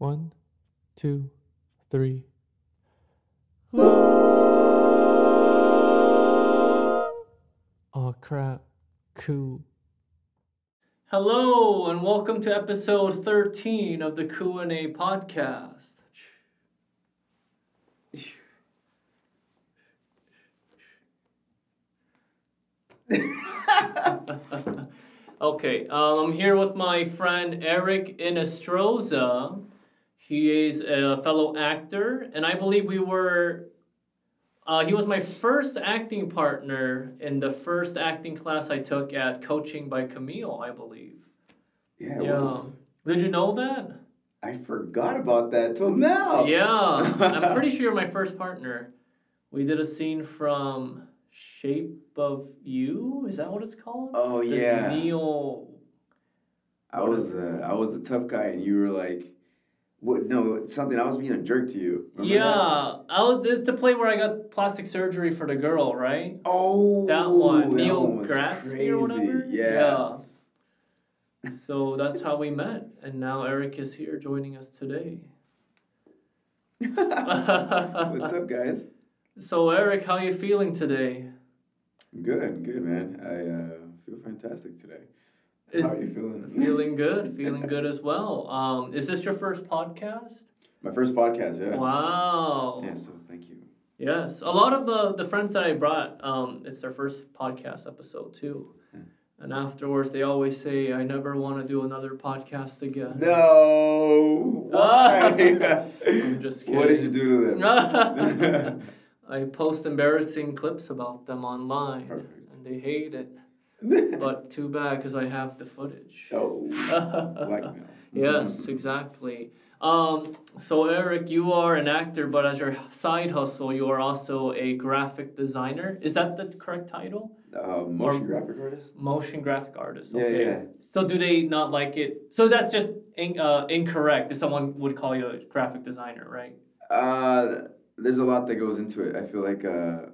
One, two, three. Oh crap. Cool. Hello and welcome to episode 13 of the Q&A podcast. okay, um, I'm here with my friend Erick Inestroza. He is a fellow actor, and I believe we were. Uh, he was my first acting partner in the first acting class I took at Coaching by Camille, I believe. Yeah, it Yeah. was. Did you know that? I forgot about that till now. Yeah, I'm pretty sure you're my first partner. We did a scene from Shape of You. Is that what it's called? Oh The yeah. Neil. I was uh, I was a tough guy, and you were like, "What? No, something." I was being a jerk to you. Remember Yeah, that? I was. It's the play where I got plastic surgery for the girl, right? Oh. That one, that Neil one Gratzky or whatever. Yeah. Yeah. So that's how we met, and now Erick is here joining us today. What's up, guys? So Erick, how you feeling today? Good, good, man. I uh, feel fantastic today. Is- How are you feeling? Feeling good, feeling good as well. Um, is this your first podcast? My first podcast, yeah. Wow. Yeah. So thank you. Yes, a lot of the the friends that I brought, um, it's their first podcast episode too, and afterwards they always say, "I never want to do another podcast again." No. Why? I'm just kidding. What did you do to them? I post embarrassing clips about them online, Perfect. and they hate it. But too bad, because I have the footage. oh, blackmail. Yes, exactly. Um, so Erick, you are an actor, but as your side hustle, you are also a graphic designer. Is that the correct title? Uh, motion Or- graphic artist. Motion graphic artist. Yeah, yeah. So do they not like it? So that's just in, uh, incorrect if someone would call you a graphic designer, right? Uh, there's a lot that goes into it. I feel like, uh,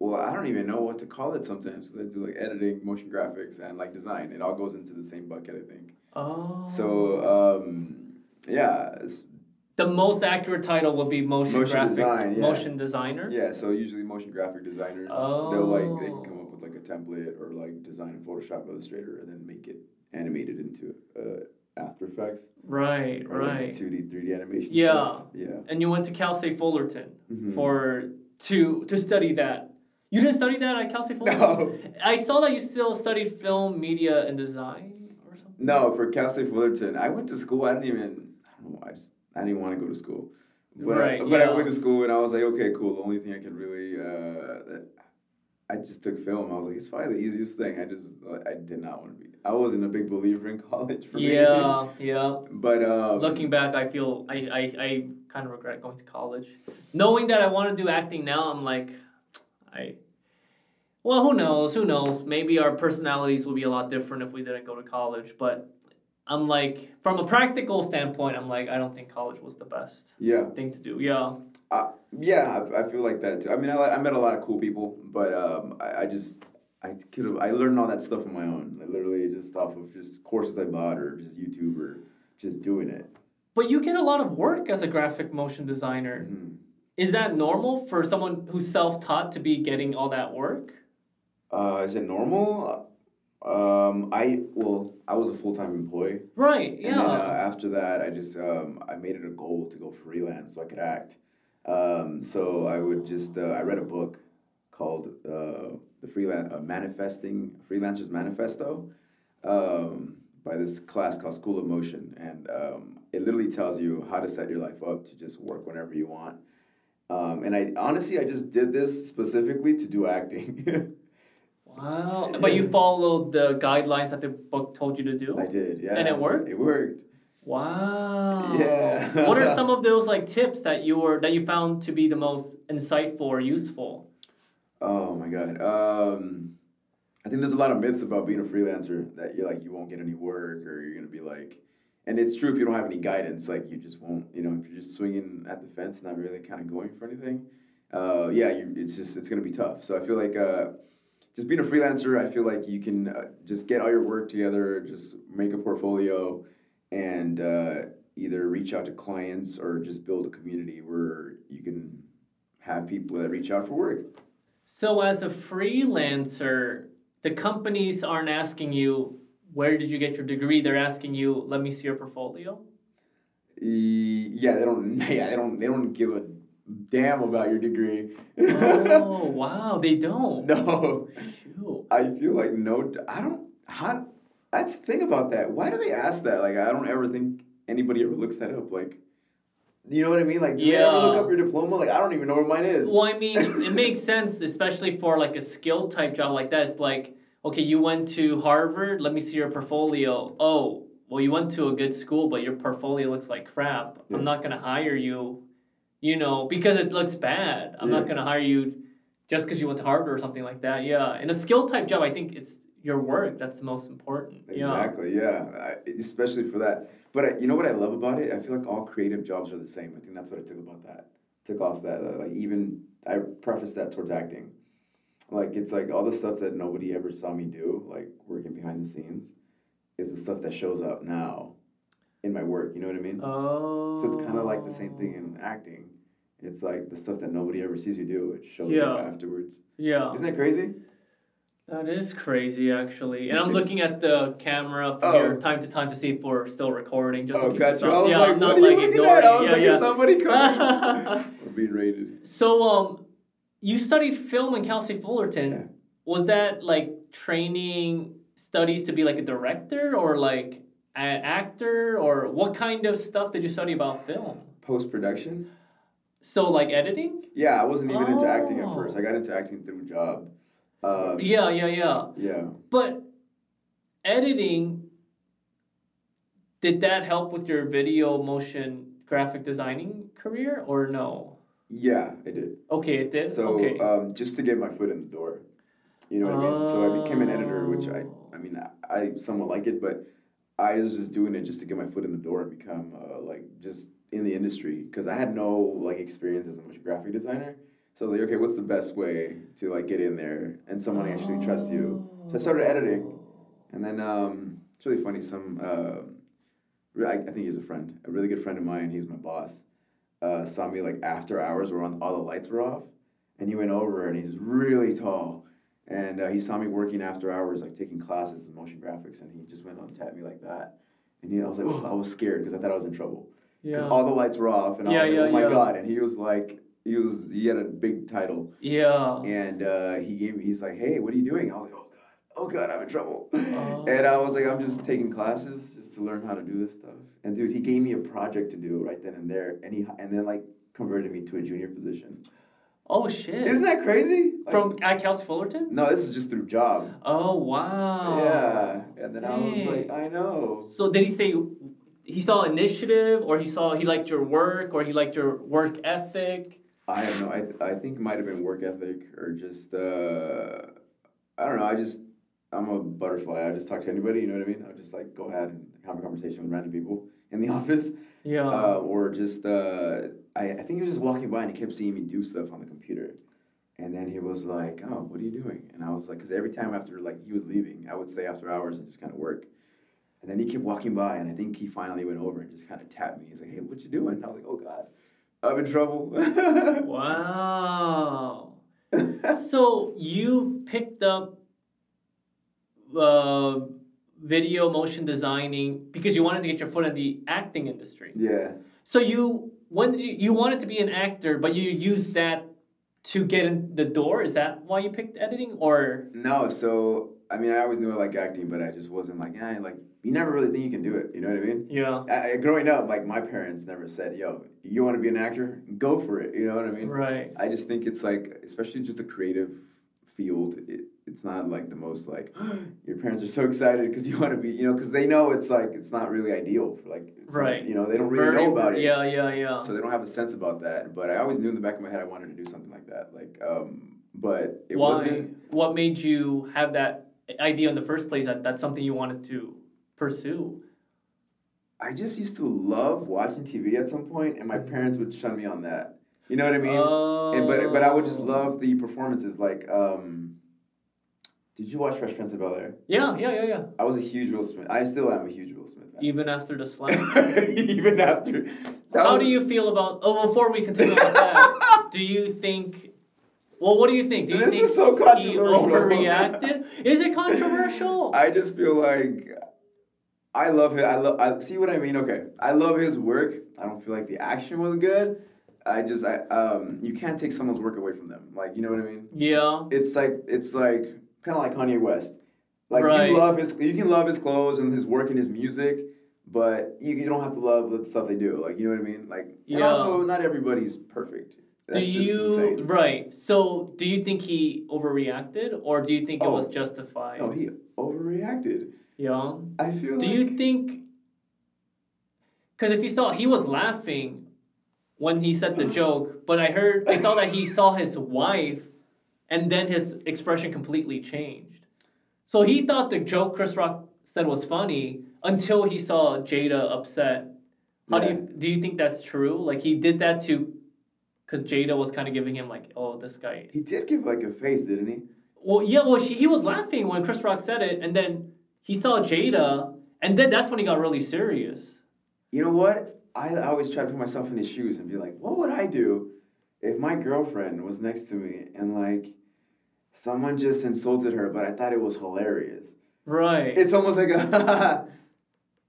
well, I don't even know what to call it sometimes. I do like editing, motion graphics, and like design. It all goes into the same bucket, I think. Oh. So, um, yeah, the most accurate title would be motion, Motion graphic design, yeah. motion designer. yeah. So usually motion graphic designers, oh. they'll like they can come up with like a template or like design in Photoshop, Illustrator, and then make it animated into uh, After Effects. Right, or, like, right. 2D, 3D animation. Yeah. stuff. Yeah. And you went to Cal State Fullerton Mhm. for to to study that. You didn't study that at Cal State Fullerton. No. I saw that you still studied film, media, and design or something. No, for Cal State Fullerton, I went to school. I didn't even. I don't know. I just. I didn't want to go to school. But Right, I, but yeah. I went to school and I was like, okay, cool. The only thing I could really. Uh, that I just took film. I was like, it's probably the easiest thing. I just. I did not want to be. I wasn't a big believer in college for me. Yeah, yeah. But um, Looking back, I feel I, I, I kind of regret going to college. Knowing that I want to do acting now, I'm like, I. Well, who knows? Who knows? Maybe our personalities would be a lot different if we didn't go to college. But I'm like, from a practical standpoint, I'm like, I don't think college was the best Yeah. thing to do. Yeah. Uh, yeah, I, I feel like that too. I mean, I, I met a lot of cool people, but um, I, I just I could have I learned all that stuff on my own. I literally just off of just courses I bought or just YouTube or just doing it. But you get a lot of work as a graphic motion designer. Mhm. Is that normal for someone who's self-taught to be getting all that work? Uh, is it normal? Um, I well, I was a full time employee, Right. and Yeah. then uh, after that, I just um, I made it a goal to go freelance so I could act. Um, so I would just uh, I read a book called uh, the freelance uh, manifesting freelancers manifesto um, by this class called School of Motion, and um, it literally tells you how to set your life up to just work whenever you want. Um, and I honestly I just did this specifically to do acting. Wow. But you followed the guidelines that the book told you to do? I did, yeah. And it worked? It worked. Wow. Yeah. what are some of those like tips that you were that you found to be the most insightful or useful? Oh my god. Um, I think there's a lot of myths about being a freelancer that you're like you won't get any work or you're gonna be like, and it's true if you don't have any guidance, like you just won't. You know, if you're just swinging at the fence, not really kind of going for anything. Uh, yeah, you, it's just it's gonna be tough. So I feel like uh, just being a freelancer, I feel like you can uh, just get all your work together, just make a portfolio, and uh, either reach out to clients or just build a community where you can have people that reach out for work. So as a freelancer, the companies aren't asking you where did you get your degree. They're asking you, let me see your portfolio. Yeah, they don't. Yeah, they don't. They don't give a damn about your degree. oh wow, they don't. no, Shoot. I feel like no. I don't. How? That's the thing about that. Why do they ask that? Like, I don't ever think anybody ever looks that up. Like, you know what I mean? Like, do they ever look up your diploma? Like, I don't even know where mine is. Well, I mean, it makes sense, especially for like a skill type job like that. It's like, okay, you went to Harvard. Let me see your portfolio. Oh, well, you went to a good school, but your portfolio looks like crap. Yeah. I'm not gonna hire you, you know, because it looks bad. I'm not gonna hire you just because you went to Harvard or something like that. Yeah, in a skill type job, I think it's your work that's the most important. Yeah. Exactly. Yeah. I, especially for that. But I, you know what I love about it? I feel like all creative jobs are the same. I think that's what I took about that. Took off that. uh, Like even I prefaced that towards acting. Like it's like all the stuff that nobody ever saw me do, like working behind the scenes, is the stuff that shows up now in my work. You know what I mean? Oh. So it's kind of like the same thing in acting. It's like the stuff that nobody ever sees you do. It shows Yeah. up afterwards. Yeah. Isn't that crazy? That is crazy, actually. And I'm looking at the camera from Oh. here time to time to see if we're still recording. Just Oh, gotcha. I was yeah, like, I'm not what are you like looking ignoring at? I was Yeah, like, yeah. is somebody coming? We're being raided. so, um, you studied film in Cal State Fullerton. Yeah. Was that like training studies to be like a director or like an actor or what kind of stuff did you study about film? Post production? So like editing? Yeah, I wasn't even into acting at Oh. first. I got into acting through a job. Um, Yeah, yeah, yeah. Yeah. But editing, did that help with your video motion graphic designing career or no? Yeah, it did. Okay, it did. So okay. um, just to get my foot in the door. You know what I mean? So I became an editor, which I, I mean, I, I somewhat like it, but I was just doing it just to get my foot in the door and become uh, like just in the industry because I had no like experience as a graphic designer. So I was like, okay, what's the best way to like get in there and someone actually trust you? So I started editing. And then um, it's really funny. Some, uh, I, think he's a friend, a really good friend of mine. He's my boss. Uh, saw me like after hours, where on, all the lights were off, and he went over and he's really tall, and uh, he saw me working after hours, like taking classes in motion graphics, and he just went on tapped me like that, and he, I was like, oh, I was scared because I thought I was in trouble because yeah. all the lights were off, and I Yeah, was like, oh my god, and he was like, he was he had a big title, yeah. and uh, he gave me, he's like, hey, what are you doing? I was like, oh god, oh god, I'm in trouble. Oh. And I was like, I'm just taking classes just to learn how to do this stuff. And dude, he gave me a project to do right then and there, and he and then like converted me to a junior position. Oh shit. Isn't that crazy? Like, From at State Fullerton? no, this is just through job. Oh wow. Yeah, and then I was like, I know. So did he say he saw initiative, or he saw he liked your work, or he liked your work ethic? I have no. I I think it might have been work ethic or just uh, I don't know. I just I'm a butterfly. I just talk to anybody. You know what I mean? I'll just like go ahead and have a conversation with random people in the office. Yeah. uh, or just uh, I, I think he was just walking by and he kept seeing me do stuff on the computer and then he was like oh what are you doing and i was like because every time after like he was leaving i would stay after hours and just kind of work and then he kept walking by and i think he finally went over and just kind of tapped me he's like hey what you doing and i was like oh god i'm in trouble wow. So you picked up uh, video motion designing because you wanted to get your foot in the acting industry. yeah So you when did you you wanted to be an actor, but you used that to get in the door? Is that why you picked editing, or no so i mean i always knew i liked acting but i just wasn't like yeah like you never really think you can do it you know what i mean yeah, I, growing up like my parents never said yo you want to be an actor go for it you know what i mean right? I just think it's like, especially just a creative field, it, it's not like the most like, your parents are so excited because you want to be, you know, because they know it's like, it's not really ideal for like, Right. you know, they don't really Very- know about it. Yeah, yeah, yeah. So they don't have a sense about that. But I always knew in the back of my head I wanted to do something like that. Like, um, but it Why? wasn't, What made you have that idea in the first place? That that's something you wanted to pursue. I just used to love watching TV at some point and my parents would shun me on that. You know what I mean? Oh. And but but I would just love the performances. Like, um, did you watch Fresh Prince of Bel Air? Yeah, yeah, yeah, yeah. I was a huge Will Smith. I still am a huge Will Smith even after the slam. Even after. How was- do you feel about? Oh, before we continue with that, do you think? Well, what do you think? Do you This think is so he overreacted? Is it controversial? I just feel like I love it. I love. I see what I mean. Okay, I love his work. I don't feel like the action was good. I just I um you can't take someone's work away from them. Like you know what I mean? yeah. It's like it's like kind of like Kanye West. Like Right. you love his you can love his clothes and his work and his music, but you, you don't have to love the stuff they do. Like you know what I mean? Like and Yeah. also not everybody's perfect. Do you right? So, do you think he overreacted, or do you think it was Oh. justified? No, he overreacted. yeah. I feel. Do like, you think? Because if you saw, he was laughing when he said the joke, but I heard I saw that he saw his wife, and then his expression completely changed. So he thought the joke Chris Rock said was funny until he saw Jada upset. How do you do you think that's true? Like he did that to, because Jada was kind of giving him like, oh, this guy. He did give like a face, didn't he? Well, yeah, well, she, he was laughing when Chris Rock said it, and then he saw Jada, and then that's when he got really serious. You know what? I, I always try to put myself in his shoes and be like, what would I do if my girlfriend was next to me and like someone just insulted her, but I thought it was hilarious. Right. It's almost like a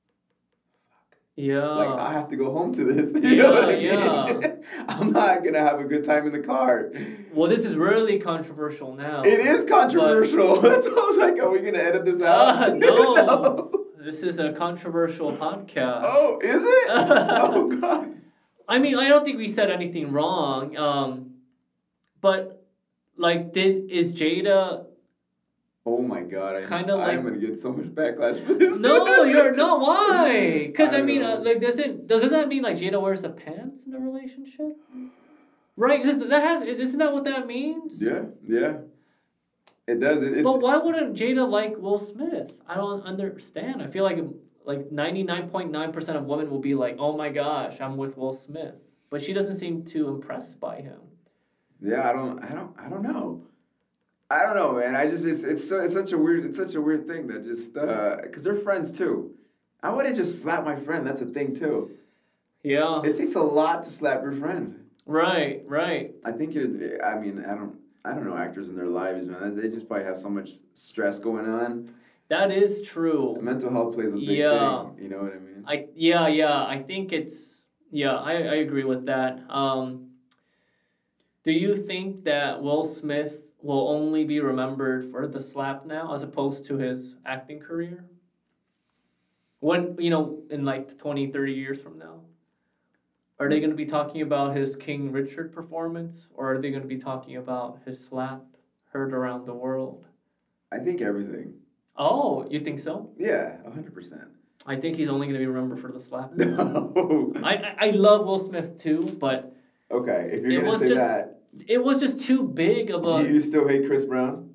yeah. like I have to go home to this. You know what I mean? Yeah, I'm not gonna have a good time in the car. well, this is really controversial now. It is controversial. That's why I was like, are we gonna edit this out? Ah, no. This is a controversial podcast. Oh, is it? oh God. I mean, I don't think we said anything wrong. Um, but like, did is Jada? Oh my God. I, Kinda I'm gonna get so much backlash for this. No, you're no. Why? Because I, I mean, uh, like, doesn't does that mean like Jada wears the pants in the relationship? Right? Because that has isn't that what that means? Yeah, yeah. It does. It, it's, But why wouldn't Jada like Will Smith? I don't understand. I feel like like ninety nine point nine percent of women will be like, "Oh my gosh, I'm with Will Smith," but she doesn't seem too impressed by him. yeah, I don't, I don't, I don't know. I don't know, man. I just, it's, it's, so, it's such a weird, it's such a weird thing that just, uh, cause they're friends too. I wouldn't just slap my friend. That's a thing too. Yeah. It takes a lot to slap your friend. Right. Right. I think it. I mean, I don't, I don't know actors in their lives, man. They just probably have so much stress going on. That is true. Mental health plays a big Yeah. thing. You know what I mean? I yeah yeah I think it's yeah I, I agree with that. Um, do you think that Will Smith will only be remembered for the slap now as opposed to his acting career? When you know in like 20, 30 years from now, are they going to be talking about his King Richard performance or are they going to be talking about his slap heard around the world? I think everything. Oh, you think so? Yeah, hundred percent. I think he's only going to be remembered for the slap. No. I, I love Will Smith too, but Okay, if you're gonna was say just- that, it was just too big of a. do you still hate Chris Brown?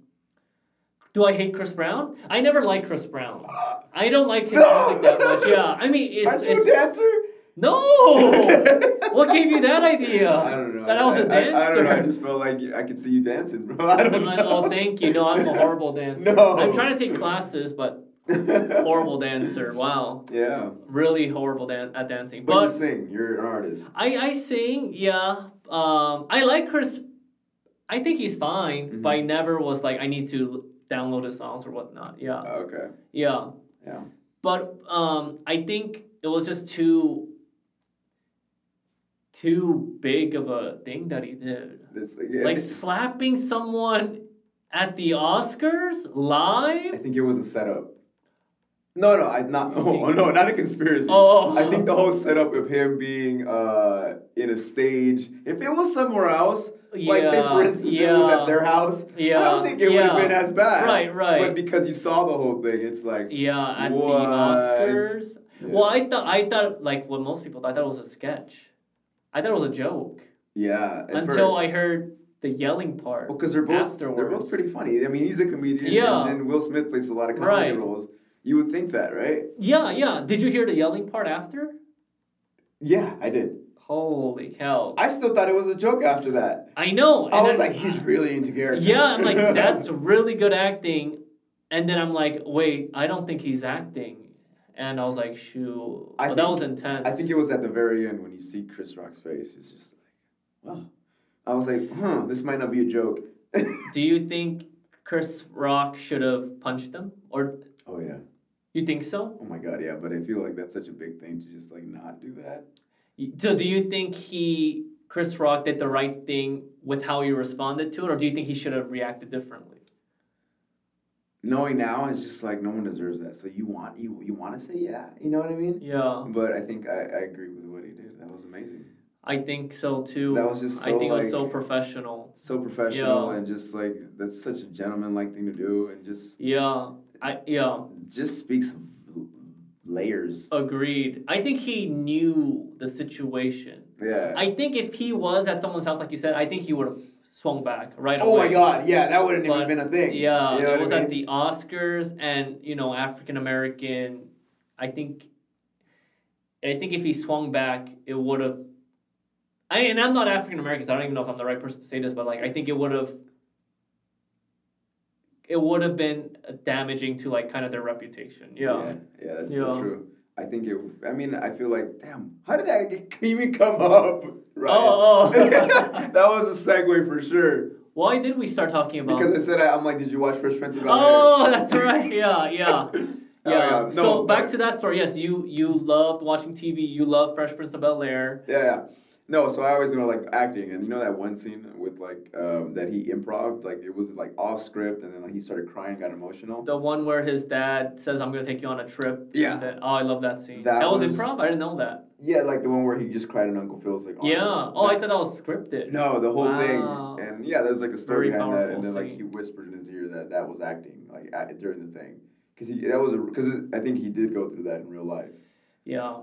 Do I hate Chris Brown? I never liked Chris Brown. Uh, I don't like his No! music that much. Yeah, I mean, it's. Aren't it's, you a dancer? no. what gave you that idea? I don't know. That I was a I, I, I don't know. I just felt like I could see you dancing, bro. I don't know. oh, thank you. No, I'm a horrible dancer. No. I'm trying to take classes, but horrible dancer. Wow, Yeah, really horrible dan- at dancing. but, But you sing. You're an artist. I I sing, yeah. Um, I like Chris. I think he's fine, Mhm. but I never was like I need to download his songs or whatnot. Yeah, Okay. yeah. Yeah. But um, I think it was just too too big of a thing that he did. This, yeah, Like slapping someone at the Oscars live. I think it was a setup. No, no, I not. Oh, no, not a conspiracy. Oh, I think the whole setup of him being uh, in a stage. If it was somewhere else, yeah, like say for Yeah, instance, it was at their house. Yeah, I don't think it would have yeah. been as bad. Right, right. But because you saw the whole thing, it's like. Yeah, at What? the Oscars. Yeah. Well, I thought I thought like what most people thought, I thought it was a sketch. I thought it was a joke Yeah. until first. I heard the yelling part. Well, because they're both they're both pretty funny. I mean, he's a comedian, Yeah. and then Will Smith plays a lot of comedy Right. roles. You would think that, right? Yeah, yeah. Did you hear the yelling part after? Yeah, I did. Holy cow! I still thought it was a joke after that. I know. I and was like, he's really into character. yeah, I'm like that's really good acting, and then I'm like, wait, I don't think he's acting, and I was like, shoot, I well, that was intense. I think it was at the very end when you see Chris Rock's face. It's just like, well, I was like, huh, this might not be a joke. Do you think Chris Rock should have punched him, or oh yeah. You think so? Oh my god, yeah. But I feel like that's such a big thing to just like not do that. So do you think he, Chris Rock, did the right thing with how he responded to it, or do you think he should have reacted differently? Knowing now, it's just like no one deserves that. So you want you you want to say yeah, you know what I mean? Yeah, But I think I, I agree with what he did. That was amazing. I think so too. That was just I so, think it was so professional. So professional Yeah. and just like that's such a gentleman-like thing to do, and just Yeah, I yeah. just speaks of layers. Agreed. I think he knew the situation. Yeah. I think if he was at someone's house, like you said, I think he would have swung back right oh away. my god, yeah, that wouldn't But, even been a thing. Yeah, You know it was I at the Oscars, and you know, African American. I think. I think if he swung back, it would have. I and I'm not African American, so I don't even know if I'm the right person to say this, but like I think it would have. It would have been damaging to like kind of their reputation. Yeah. yeah, yeah, that's so true. I think it. I mean, I feel like, damn, how did that even come up? Right. Oh, oh. oh. that was a segue for sure. Why did we start talking about? Because I said, I, I'm like, did you watch Fresh Prince of Bel Air? oh, that's right. Yeah, yeah. Oh, Yeah. No, so back to that story. Yes, you you loved watching TV. You loved Fresh Prince of Bel Air. Yeah, yeah. No, so I always know like acting, and you know that one scene with like um, that he improv, like it was like off script, and then like, he started crying, got emotional. The one where his dad says, "I'm gonna take you on a trip." Yeah. And then- oh, I love that scene. That That, was, was- improv. I didn't know that. Yeah, like the one where he just cried and Uncle Phil's like. Yeah. Oh, I thought that was scripted. No, the whole Wow. thing, and yeah, there's like a story Very behind that, and then like scene. he whispered in his ear that that was acting, like at, during the thing, because he that was because I think he did go through that in real life, Yeah.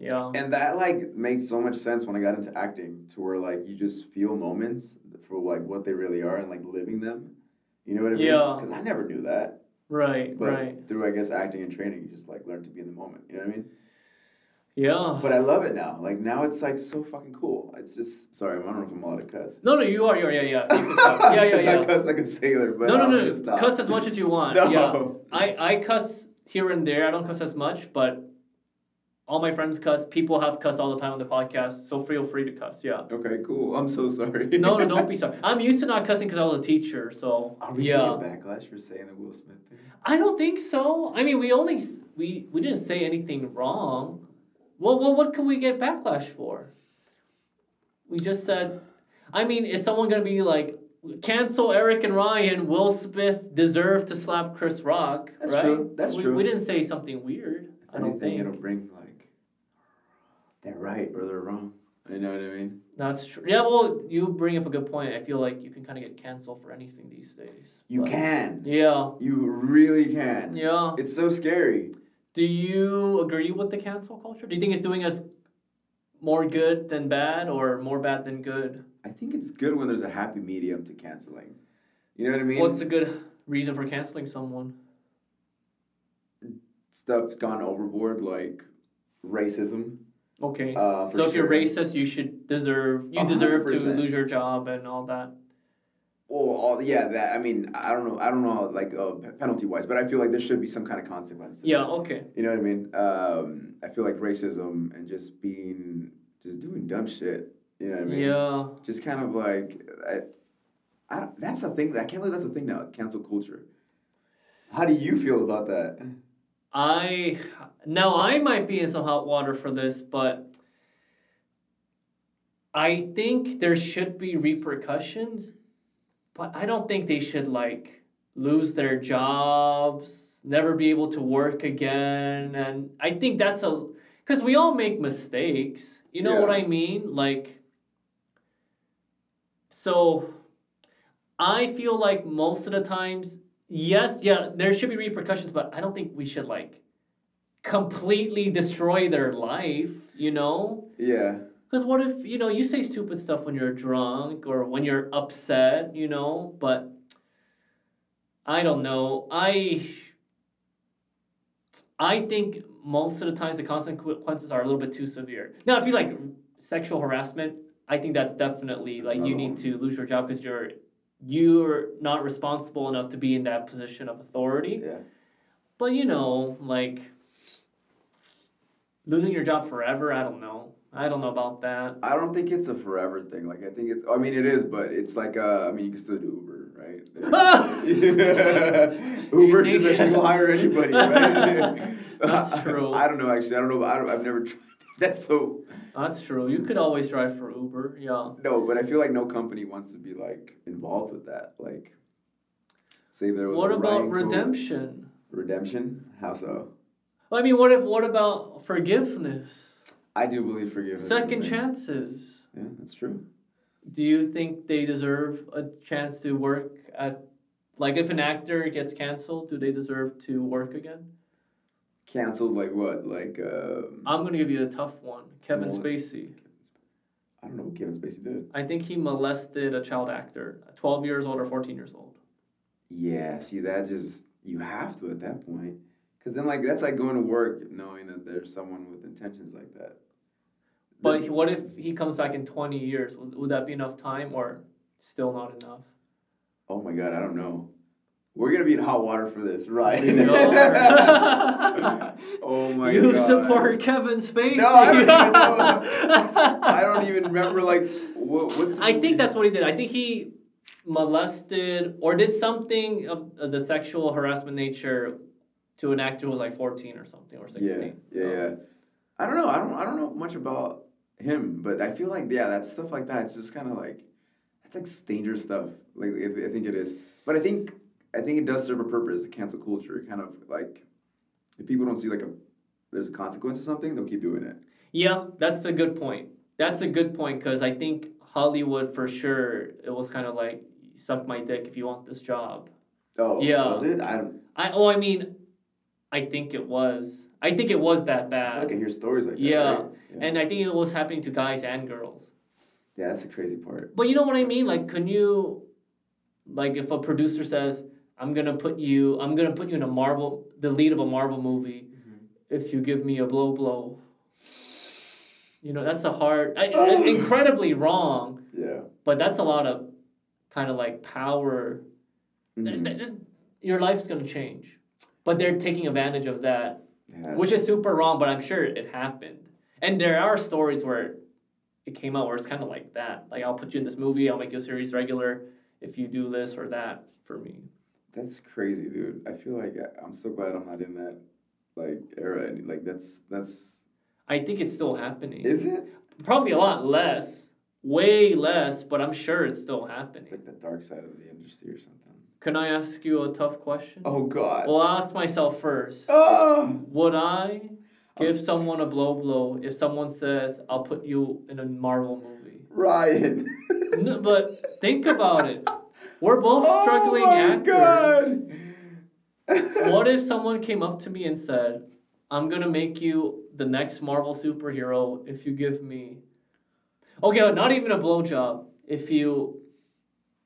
Yeah. and that like made so much sense when I got into acting, to where like you just feel moments for like what they really are and like living them, you know what I mean? Yeah. Because I never knew that, Right. but right. through I guess acting and training, you just like learn to be in the moment, you know what I mean? Yeah. But I love it now. Like now, it's like so fucking cool. It's just sorry, I don't know if I'm allowed to cuss. No, no, you are. You are. Yeah, yeah. You. Yeah, yeah, 'Cause I yeah. cuss like a sailor, but No, no, I'm no. Cuss as much as you want. No. Yeah. I, I cuss here and there. I don't cuss as much, but all my friends cuss. People have cuss all the time on the podcast, so feel free to cuss. Yeah. Okay, cool. I'm so sorry. No, no, don't be sorry. I'm used to not cussing because I was a teacher, so Are we yeah. backlash for saying the Will Smith thing? I don't think so. I mean, we only we we didn't say anything wrong. Well, well, what can we get backlash for? We just said. I mean, is someone gonna be like, cancel Erick and Ryan? Will Smith deserve to slap Chris Rock? That's right? true. That's we, true. We didn't say something weird. If I don't anything, think it'll bring they're right or they're wrong. You know what I mean? that's true. Yeah, well, you bring up a good point. I feel like you can kind of get canceled for anything these days. You But- can. Yeah. You really can. Yeah. It's so scary. Do you agree with the cancel culture? Do you think it's doing us more good than bad or more bad than good? I think it's good when there's a happy medium to canceling. You know what I mean? What's a good reason for canceling someone? Stuff's gone overboard, like racism. Okay. Uh, so if you're racist, you should deserve you A deserve to lose your job and all that. Well, all, yeah, that I mean, I don't know, I don't know, like uh, penalty wise, but I feel like there should be some kind of consequence. Yeah, that. okay. You know what I mean? Um, I feel like racism and just being, just doing dumb shit. You know what I mean? Yeah. Just kind of like, I, I, that's a thing. I can't believe that's a thing now. Cancel culture. How do you feel about that? I now I might be in some hot water for this, but I think there should be repercussions, but I don't think they should like lose their jobs, never be able to work again, and I think that's a because we all make mistakes. You know what I mean? Like, so I feel like most of the times yes, yeah, there should be repercussions, but I don't think we should like completely destroy their life, you know? Yeah. Because what if, you know, you say stupid stuff when you're drunk or when you're upset, you know? But I don't know. I I think most of the times the consequences are a little bit too severe. Now, if you like sexual harassment, I think that's definitely like you need to lose your job because you're you're not responsible enough to be in that position of authority. Yeah. But you know, like losing your job forever. I don't know. I don't know about that. I don't think it's a forever thing. Like I think it's. I mean, it is, but it's like. Uh, I mean, you can still do Uber, right? Uber just like you hire anybody, right? That's true. I, don't know. Actually, I don't know. I don't, I've never tried. That's so. That's true. You could always drive for Uber. Yeah. No, but I feel like no company wants to be like involved with that. Like, say there was. What about Ryan redemption? Redemption? How so? I mean, what if? What about forgiveness? I do believe forgiveness. Second chances. Yeah, that's true. Do you think they deserve a chance to work at? Like, if an actor gets canceled, do they deserve to work again? Canceled like what? Like um, I'm gonna give you a tough one. Kevin Spacey. I don't know what Kevin Spacey did. I think he molested a child actor, 12 years old or 14 years old. Yeah, see that just you have to at that point, because then like that's like going to work knowing that there's someone with intentions like that. But There's- what if he comes back in 20 years? Would, would that be enough time or still not enough? oh my god, I don't know. We're gonna be in hot water for this, right? Oh my you god. You support Kevin Spacey. No, I don't even know. I don't even remember like what, what's. I think that's what he did. I think he molested or did something of, of the sexual harassment nature to an actor who was like 14 or something or 16. Yeah, yeah, yeah. I don't know. I don't. I don't know much about him, but I feel like yeah, that stuff like that. It's just kind of like that's like dangerous stuff. Like I think it is, but I think I think it does serve a purpose. The cancel culture, It kind of like if people don't see like a there's a consequence to something, they'll keep doing it. Yeah, that's a good point. That's a good point because I think Hollywood for sure it was kind of like suck my dick if you want this job. Oh, Yeah. Was it? I don't. I oh I mean, I think it was. I think it was that I bad, like I hear stories like that. Yeah. right? yeah. and I think it was happening to guys and girls. yeah, that's the crazy part. But you know what I mean? Like, can you, like, if a producer says, "I'm gonna put you, I'm gonna put you in a Marvel, the lead of a Marvel movie, if you give me a blow blow." You know, that's a hard, I, I- incredibly wrong, Yeah. but that's a lot of kind of like power. Mhm. Th- Your life's gonna change, but they're taking advantage of that, Yeah, which is super wrong. But I'm sure it happened, and there are stories where it came out where it's kind of like that. Like, I'll put you in this movie, I'll make you a series regular if you do this or that for me. That's crazy, dude. I feel like I, I'm so glad I'm not in that like era. And, Like that's that's. I think it's still happening. Is it? Probably a lot less, way less, but I'm sure it's still happening. It's like the dark side of the industry or something. Can I ask you a tough question? Oh God. Well, I'll ask myself first. Oh. Would I I'm give someone a blow blow if someone says, I'll put you in a Marvel movie? Ryan. No, but think about it. We're both Oh struggling actors. What if someone came up to me and said, I'm gonna make you the next Marvel superhero if you give me Okay, not even a blowjob, if you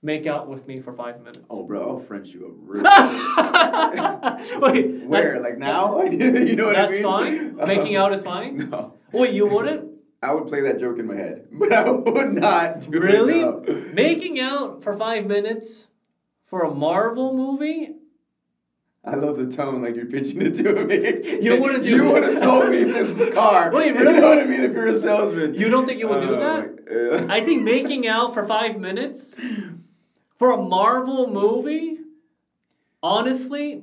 make out with me for five minutes. Oh, bro, I'll French you up real. Wait, Where? Like now? You know what I mean? That's fine? Making out is fine? No. Wait, you wouldn't? I would play that joke in my head, but I would not do Really? Making out for five minutes for a Marvel movie? I love the tone, like you're pitching it to me. You wouldn't You would have sold me if this was a car. Wait, You really? know what I mean? If you're a salesman. You don't think you would do Oh, that? I think making out for five minutes for a Marvel movie, honestly,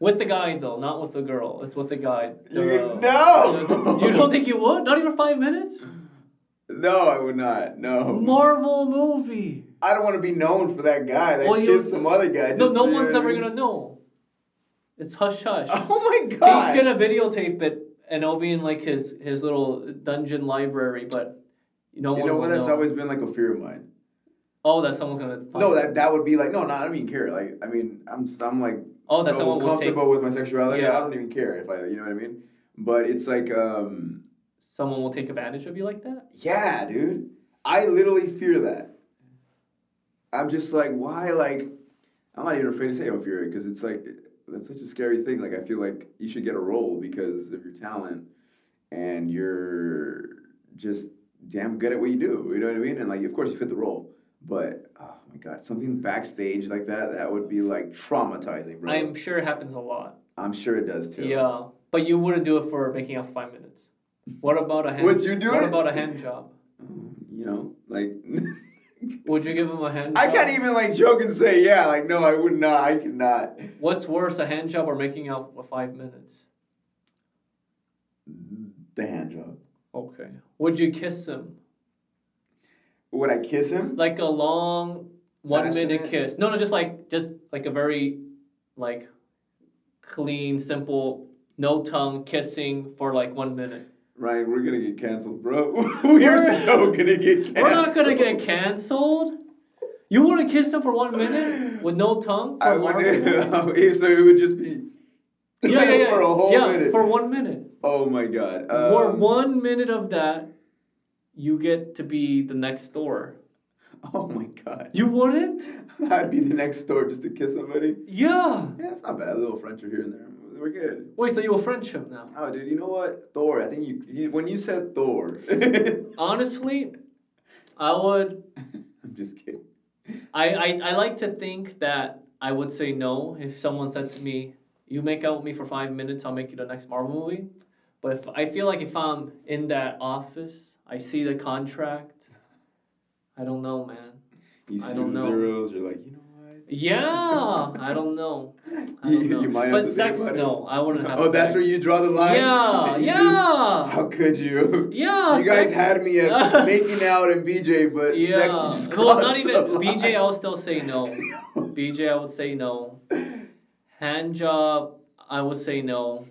with the guy though, not with the girl. It's with the guy. The- You- uh, no! You don't think you would? Not even five minutes? no, I would not. No. Marvel movie. I don't want to be known for that guy. That Well, kid's some other guy. No, no one's ever gonna know. It's hush hush. Oh my god. He's gonna videotape it, and it'll be in like his his little dungeon library, but no You know what? That's know. always been like a fear of mine. Oh, that someone's gonna. Find No, that that would be like no, no. I don't even care. Like I mean, I'm I'm like Oh, that so someone will take- comfortable with my sexuality. Yeah. I don't even care if I, you know what I mean. But it's like, um, someone will take advantage of you like that. yeah, dude. I literally fear that. I'm just like, why? Like, I'm not even afraid to say I'm fear because it's like that's such a scary thing. Like, I feel like you should get a role because of your talent and you're just damn good at what you do. You know what I mean? And like, of course, you fit the role. But oh my god, something backstage like that, that would be like traumatizing, bro. I'm sure it happens a lot. I'm sure it does too. Yeah, But you wouldn't do it for making out five minutes. What about a hand? Would you do What it? about a hand job? Um, you know, like Would you give him a hand? I job? can't even like joke and say yeah. Like no, I would not. I could not. What's worse, a hand job or making out for five minutes? The hand job. Okay. Would you kiss him? Would I kiss him? Like a long one minute kiss? No, no, just like just like a very like clean, simple, no tongue kissing for like one minute. Ryan, we're gonna get canceled, bro. we're We're- so gonna get canceled. We're not gonna get canceled. You want to kiss him for one minute with no tongue? For I would. Marvel? so it would just be. Yeah, yeah, yeah. For a whole yeah, minute. for one minute. oh my god. for Um, one minute of that, you get to be the next Thor. Oh my god. You wouldn't? I'd be the next Thor just to kiss somebody. Yeah. Yeah, it's not bad. A little French here and there. We're good. Wait, so you a friendship now? Oh, dude, you know what? Thor. I think you, you when you said Thor. Honestly, I would. I'm just kidding. I, I I like to think that I would say no if someone said to me, "You make out with me for five minutes, I'll make you the next Marvel movie." But if I feel like if I'm in that office, I see the contract. I don't know, man. You I don't the know. zeros. You're like, you know what? Yeah, I don't know. I You- don't know. you might have but to think sex, about it. no, I wouldn't have. Oh, that's where you draw the line. Yeah, You yeah, just- how could you? yeah. you guys sex- had me at making out and BJ, but sex Yeah. you just well, crossed not even the line. BJ. I would still say no. BJ, I would say no. Hand job, I would say no.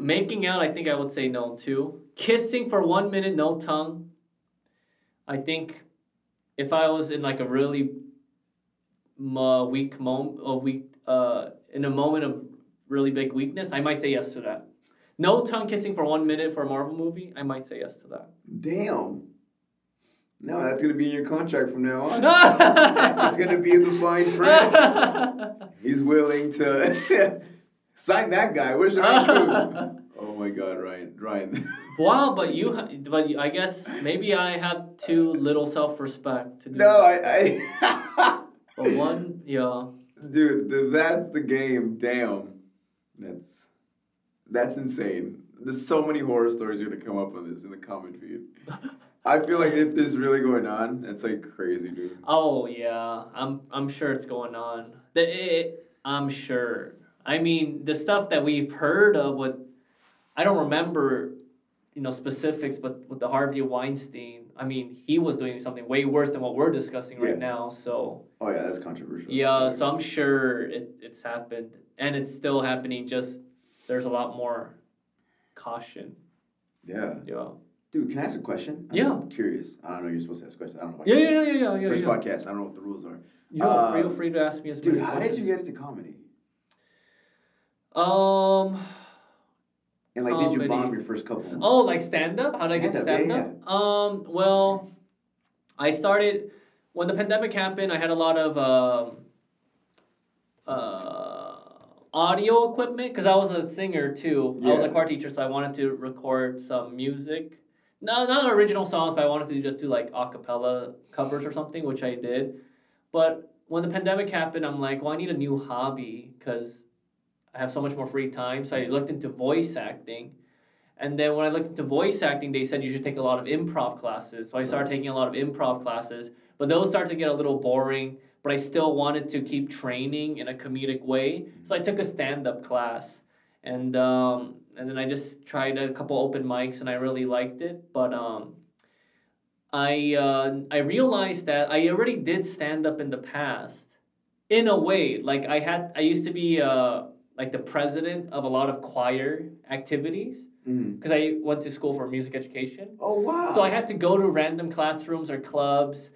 Making out, I think I would say no too. Kissing for one minute, no tongue. I think if I was in like a really uh, weak moment, a weak, uh, in a moment of really big weakness, I might say yes to that. No tongue kissing for one minute for a Marvel movie, I might say yes to that. Damn. No, that's gonna be in your contract from now on. it's gonna be in the fine print. He's willing to sign that guy. Where's Ryan Oh my God, Ryan, Ryan. Wow, but you, ha- but I guess maybe I have too little self-respect to do. no, that. I, I But one, yeah. dude, that's the game. Damn, that's that's insane. There's so many horror stories are gonna come up on this in the comment feed. I feel like if this is really going on, it's like crazy, dude. Oh yeah, I'm I'm sure it's going on. The it, I'm sure. I mean, the stuff that we've heard of what I don't remember, you know, specifics, but with the Harvey Weinstein, I mean, he was doing something way worse than what we're discussing right Yeah. now. So Oh yeah, that's controversial. yeah, so I'm sure it, it's happened, and it's still happening. Just there's a lot more caution. Yeah. Yeah. Dude, can I ask a question? I'm Yeah. curious. I don't know. You're supposed to ask questions. I don't know. Yeah, yeah, yeah, yeah, yeah. First yeah. podcast. I don't know what the rules are. You Uh, feel free to ask me as well. Dude, how did you get into comedy? Um. And like, did you bomb your first couple? Oh, like stand up? How did I get to stand up? Um, well, I started when the pandemic happened. I had a lot of um, uh, audio equipment because I was a singer too. Yeah. I was a choir teacher, so I wanted to record some music. No, not original songs, but I wanted to just do like a cappella covers or something, which I did. But when the pandemic happened, I'm like, well, I need a new hobby because I have so much more free time. So I looked into voice acting. And then when I looked into voice acting, they said you should take a lot of improv classes. So I started taking a lot of improv classes. But those started to get a little boring. But I still wanted to keep training in a comedic way. So I took a stand up class. And, um, and then I just tried a couple open mics and I really liked it. But um, I, uh, I realized that I already did stand up in the past in a way. Like I had, I used to be uh, like the president of a lot of choir activities mm-hmm. because I went to school for music education. Oh wow. So I had to go to random classrooms or clubs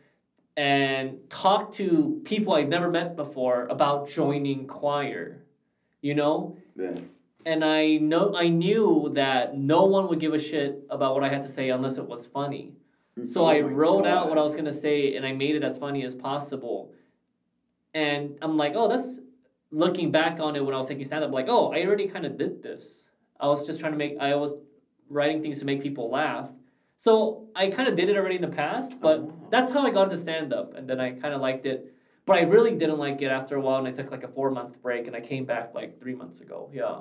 and talk to people I'd never met before about joining choir. You know, Yeah. and I know I knew that no one would give a shit about what I had to say unless it was funny. Mm. So Oh I wrote out what I was gonna say and I made it as funny as possible. And I'm like, oh, that's looking back on it when I was taking stand up, like, oh, I already kind of did this. I was just trying to make, I was writing things to make people laugh. So I kind of did it already in the past, but Oh. that's how I got into stand up. And then I kind of liked it. But I really didn't like it after a while, and I took like a four month break, and I came back like three months ago. Yeah,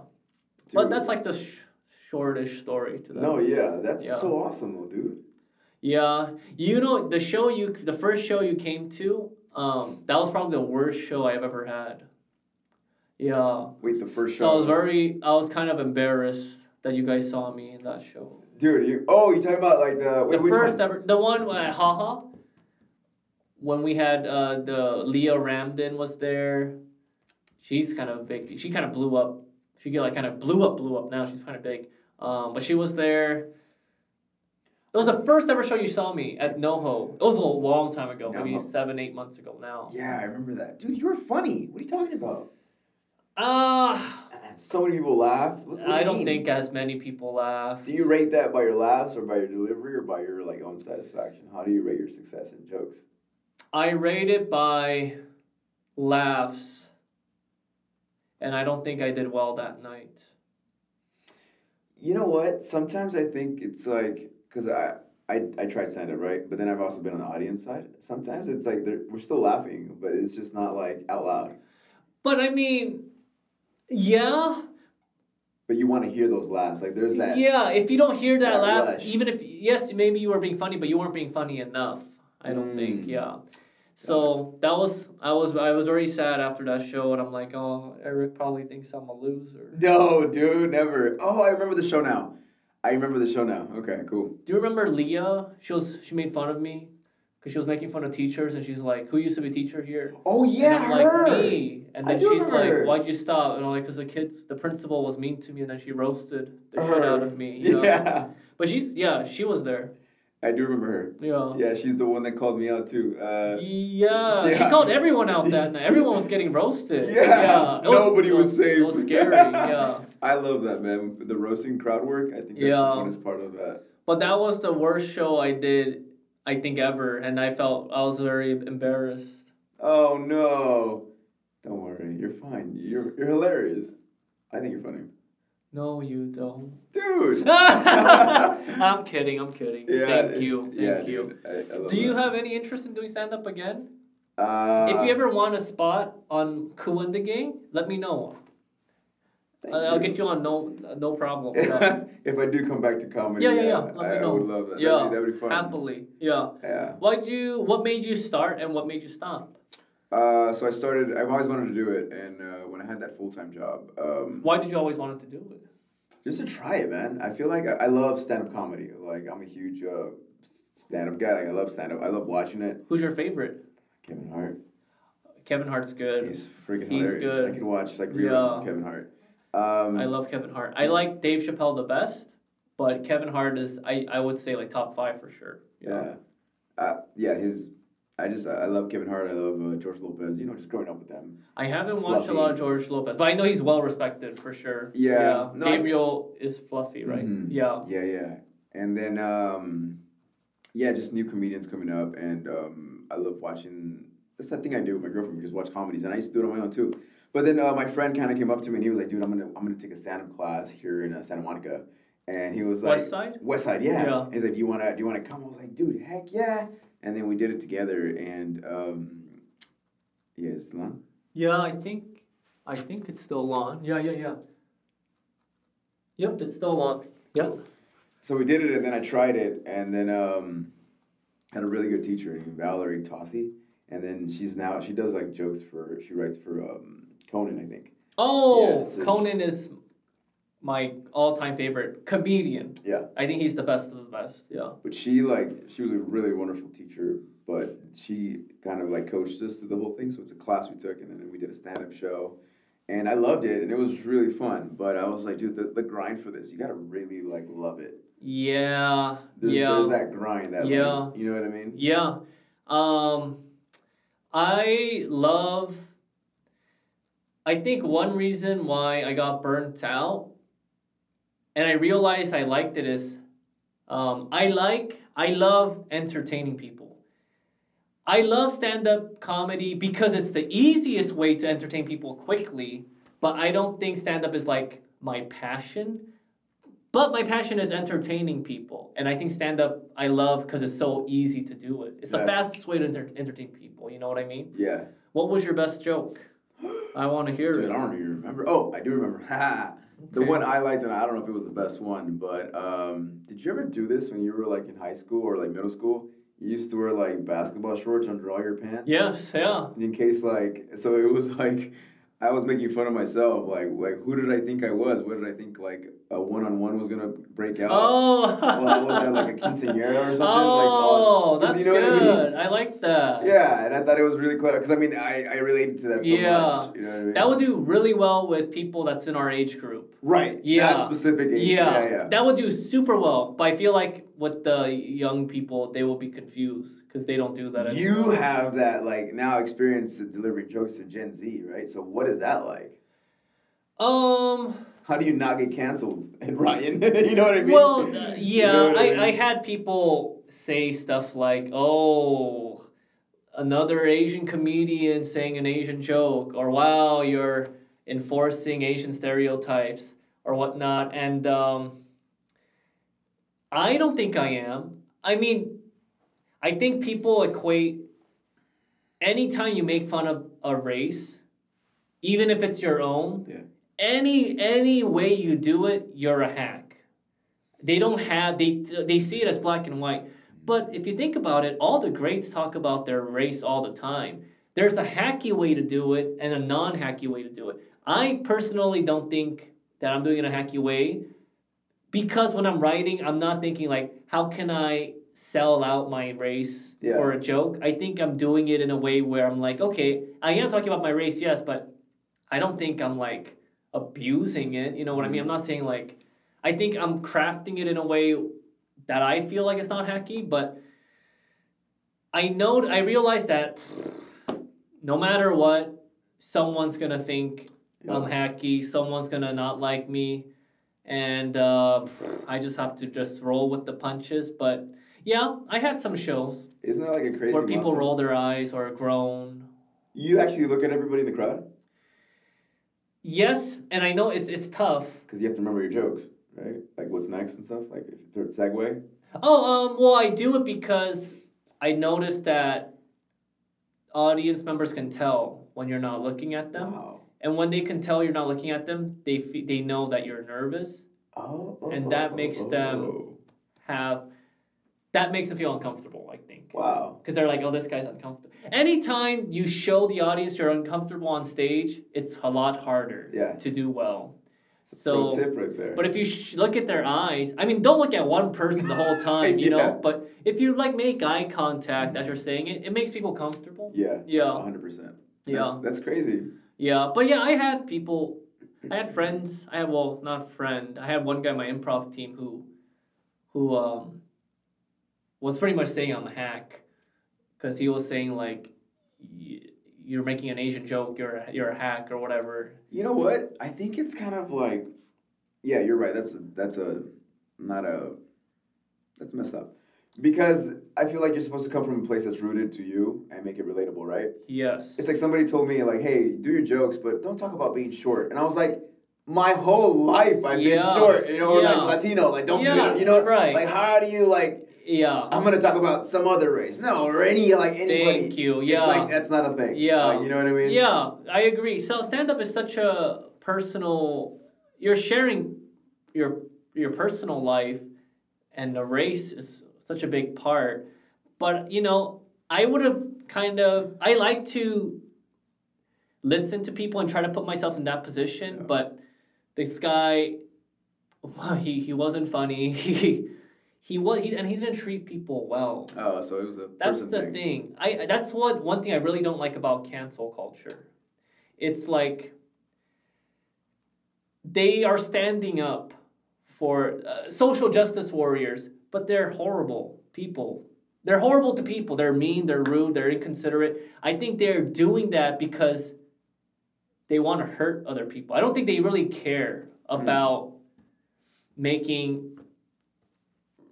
but that's like the sh- shortish story to that. No, yeah, that's Yeah. so awesome, though, dude. Yeah, you know the show you the first show you came to, um, that was probably the worst show I've ever had. Yeah, Wait, the first show. so. I was very I was kind of embarrassed that you guys saw me in that show. Dude, you. Oh, you talking about like the. Wait, the first one? ever, the one at Haha, when we had uh, the Leah Ramden was there. She's kind of big. She kind of blew up. She get like kind of blew up, blew up. Now she's kind of big. Um, but she was there. It was the first ever show you saw me at NoHo. It was a long time ago, maybe seven, eight months ago now. Yeah, I remember that. Dude, you were funny. What are you talking about? Uh, So many people laughed. What, what do I don't mean? think as many people laughed. Do you rate that by your laughs or by your delivery or by your like own satisfaction? How do you rate your success in jokes? I rate it by laughs, and I don't think I did well that night. You know what? Sometimes I think it's like because I, I I tried stand up right, but then I've also been on the audience side. Sometimes it's like we're still laughing, but it's just not like out loud. But I mean, yeah, But you want to hear those laughs. Like there's that. yeah. If you don't hear that, that laugh, rush. even if yes, maybe you were being funny, but you weren't being funny enough. I don't think. Mm. Yeah. So that was I was I was already sad after that show, and I'm like, oh, Erick probably thinks I'm a loser. No, dude, never. Oh, I remember the show now. I remember the show now. Okay, cool. Do you remember Leah? She was she made fun of me because she was making fun of teachers, and she's like, "Who used to be a teacher here?" Oh yeah, and I'm her. like, "Me." And then she's like, her. "Why'd you stop?" And I'm like, "Cause the kids, the principal was mean to me, and then she roasted the shit out of me." you know? Yeah, But she's yeah, she was there. I do remember her. Yeah. Yeah, she's the one that called me out too. Uh, Yeah, she Yeah. called everyone out that night. Everyone was getting roasted. Yeah, it nobody it was safe. It was scary. Yeah, I love that man. The roasting crowd work. I think that's Yeah. the funnest part of that. but that was the worst show I did, I think ever, and I felt I was very embarrassed. Oh no! Don't worry, you're fine. You're you're hilarious. I think you're funny, No, you don't. dude. I'm kidding. I'm kidding. Yeah, Thank you. Thank yeah, you. dude, I, I Do you that. have any interest in doing stand up again? Uh, if you ever want a spot on the Gang, let me know. Thank I'll, I'll get you on no no problem. Yeah, if I do come back to comedy, yeah, yeah. yeah. Let I, me I would love that. Yeah, That'd be, that'd be fun. happily. Yeah. Yeah. Why'd you? What made you start and what made you stop? Uh, so I started. I've always wanted to do it, and uh, when I had that full time job, um, Why did you always wanted to do it? just to try it, man. I feel like I, I love stand up comedy. Like I'm a huge uh, stand up guy. Like I love stand up. I love watching it. Who's your favorite? Kevin Hart. Kevin Hart's good. He's freaking He's hilarious. good. I can watch like reruns Yeah. of Kevin Hart. Um, I love Kevin Hart. I like Dave Chappelle the best, but Kevin Hart is I, I would say like top five for sure. Yeah. Uh, yeah, his. I just I love Kevin Hart. I love uh, George Lopez. You know, just growing up with them. I haven't watched a lot of George Lopez, but I know he's well respected for sure. Yeah. No, I- Gabriel is fluffy, right? Mhm. Yeah. Yeah, yeah. And then um, yeah, just new comedians coming up, and um, I love watching. That's that thing I do with my girlfriend. We just watch comedies, and I used to do it on my own too. But then uh, my friend kind of came up to me, and he was like, "Dude, I'm gonna I'm gonna take a stand up class here in uh, Santa Monica." And he was like, West Side? West Side, yeah. Yeah. He's like, "Do you wanna do you wanna come?" I was like, "Dude, heck yeah!" And then we did it together, and um, yeah, it's still on. Yeah, I think I think it's still on. Yeah, yeah, yeah. Yep, it's still on. Yep. So we did it, and then I tried it, and then um, had a really good teacher named Valerie Tossi, and then she's now she does like jokes for she writes for um, Conan, I think. Oh, Yeah, Conan is my all-time favorite comedian. Yeah. I think he's the best of the best. Yeah. But she like she was a really wonderful teacher, but she kind of like coached us through the whole thing. So it's a class we took, and then we did a stand up show, and I loved it, and it was really fun. But I was like, dude, the, the grind for this, you gotta really like love it. Yeah. There's, yeah. there's that grind that Yeah. like, you know what I mean? Yeah. Um I love I think one reason why I got burnt out and I realized I liked it is um, I like I love entertaining people. I love stand-up comedy because it's the easiest way to entertain people quickly, but I don't think stand-up is like my passion. But my passion is entertaining people, and I think stand up I love because it's so easy to do it. It's the fastest way to enter- entertain people. You know what I mean? Yeah. What was your best joke? I want to hear Dude, it. I don't even remember. Oh, I do remember. Ha. The Okay. one I liked, and I don't know if it was the best one, but um, did you ever do this when you were like in high school or like middle school? You used to wear like basketball shorts under all your pants. Yes, yeah. In case like, so it was like, I was making fun of myself. Like, like who did I think I was? What did I think like a one on one was gonna break out? Oh. Well, was that like a quinceañera or something? Oh, like, oh, that's you know what I mean? good. I like that. Yeah, and I thought it was really clever because I mean I, I related to that so Yeah. much. You know what I mean? That would do really well with people that's in our age group. right. Yeah. That specific age. Yeah, Yeah, yeah. that would do super well. But I feel like with the young people, they will be confused because they don't do that. You have that like now experience to delivering jokes to Gen Z, right? So what is that like? Um. How do you not get canceled, and Ryan? you know what I mean? Well, yeah, know I I, mean? I had people say stuff like, "Oh, another Asian comedian saying an Asian joke," or "Wow, you're enforcing Asian stereotypes," or whatnot. And um, I don't think I am. I mean, I think people equate anytime you make fun of a race, even if it's your own, Yeah. any any way you do it, you're a hack. They don't have they they see it as black and white. But if you think about it, all the greats talk about their race all the time. There's a hacky way to do it and a non-hacky way to do it. I personally don't think that I'm doing it a hacky way because when I'm writing, I'm not thinking like, how can I sell out my race Yeah. for a joke? I think I'm doing it in a way where I'm like, okay, I am talking about my race, yes, but I don't think I'm like abusing it. You know what I mean? Mm-hmm. I'm not saying like, I think I'm crafting it in a way that I feel like it's not hacky, but I know, I realize that no matter what, someone's gonna think I'm hacky, someone's gonna not like me, and uh, I just have to just roll with the punches. But yeah, I had some shows Isn't that like a crazy where people muscle? roll their eyes or groan. You actually look at everybody in the crowd Yes, and I know it's it's tough. because you have to remember your jokes, right? Like what's next and stuff. Like if third segue. Oh, um, well, I do it because I noticed that audience members can tell when you're not looking at them, Wow. And when they can tell you're not looking at them, they fe- they know that you're nervous. Oh, oh, And that oh, makes oh, them- oh. Have that makes them feel uncomfortable. I think. Wow. because they're like, oh, this guy's uncomfortable. Anytime you show the audience you're uncomfortable on stage, it's a lot harder Yeah. to do well. So, tip right there. But if you sh- look at their eyes, I mean, don't look at one person the whole time, you Yeah. know. But if you like make eye contact as you're saying it, it makes people comfortable. yeah. Yeah, hundred percent. yeah, That's crazy. Yeah. But yeah, I had people, I had friends. I had well, not a friend. I had one guy on my improv team who, who um, was pretty much saying I'm a hack, because he was saying like, you're making an Asian joke. You're a, you're a hack or whatever. You know what? I think it's kind of like, yeah, you're right. That's a, that's a not a that's messed up because I feel like you're supposed to come from a place that's rooted to you and make it relatable, right? Yes. It's like somebody told me like, hey, do your jokes, but don't talk about being short. And I was like, my whole life I've Yeah. been short, you know, Yeah. like Latino, like don't Yeah, you know, right. Like how do you like? yeah. I'm gonna talk about some other race, no, or any like anybody. Thank you. It's Yeah. like that's not a thing. Yeah. Like, you know what I mean? Yeah, I agree. So stand up is such a personal. You're sharing your your personal life, and the race is such a big part. But you know, I would have kind of. I like to listen to people and try to put myself in that position. Yeah. But this guy, wow, he he wasn't funny. He he was he and he didn't treat people well. Oh, so it was a That's the thing. thing. I that's what one thing I really don't like about cancel culture. It's like they are standing up for uh, social justice warriors, but they're horrible people. They're horrible to people. They're mean, they're rude, they're inconsiderate. I think they're doing that because they want to hurt other people. I don't think they really care hmm. about making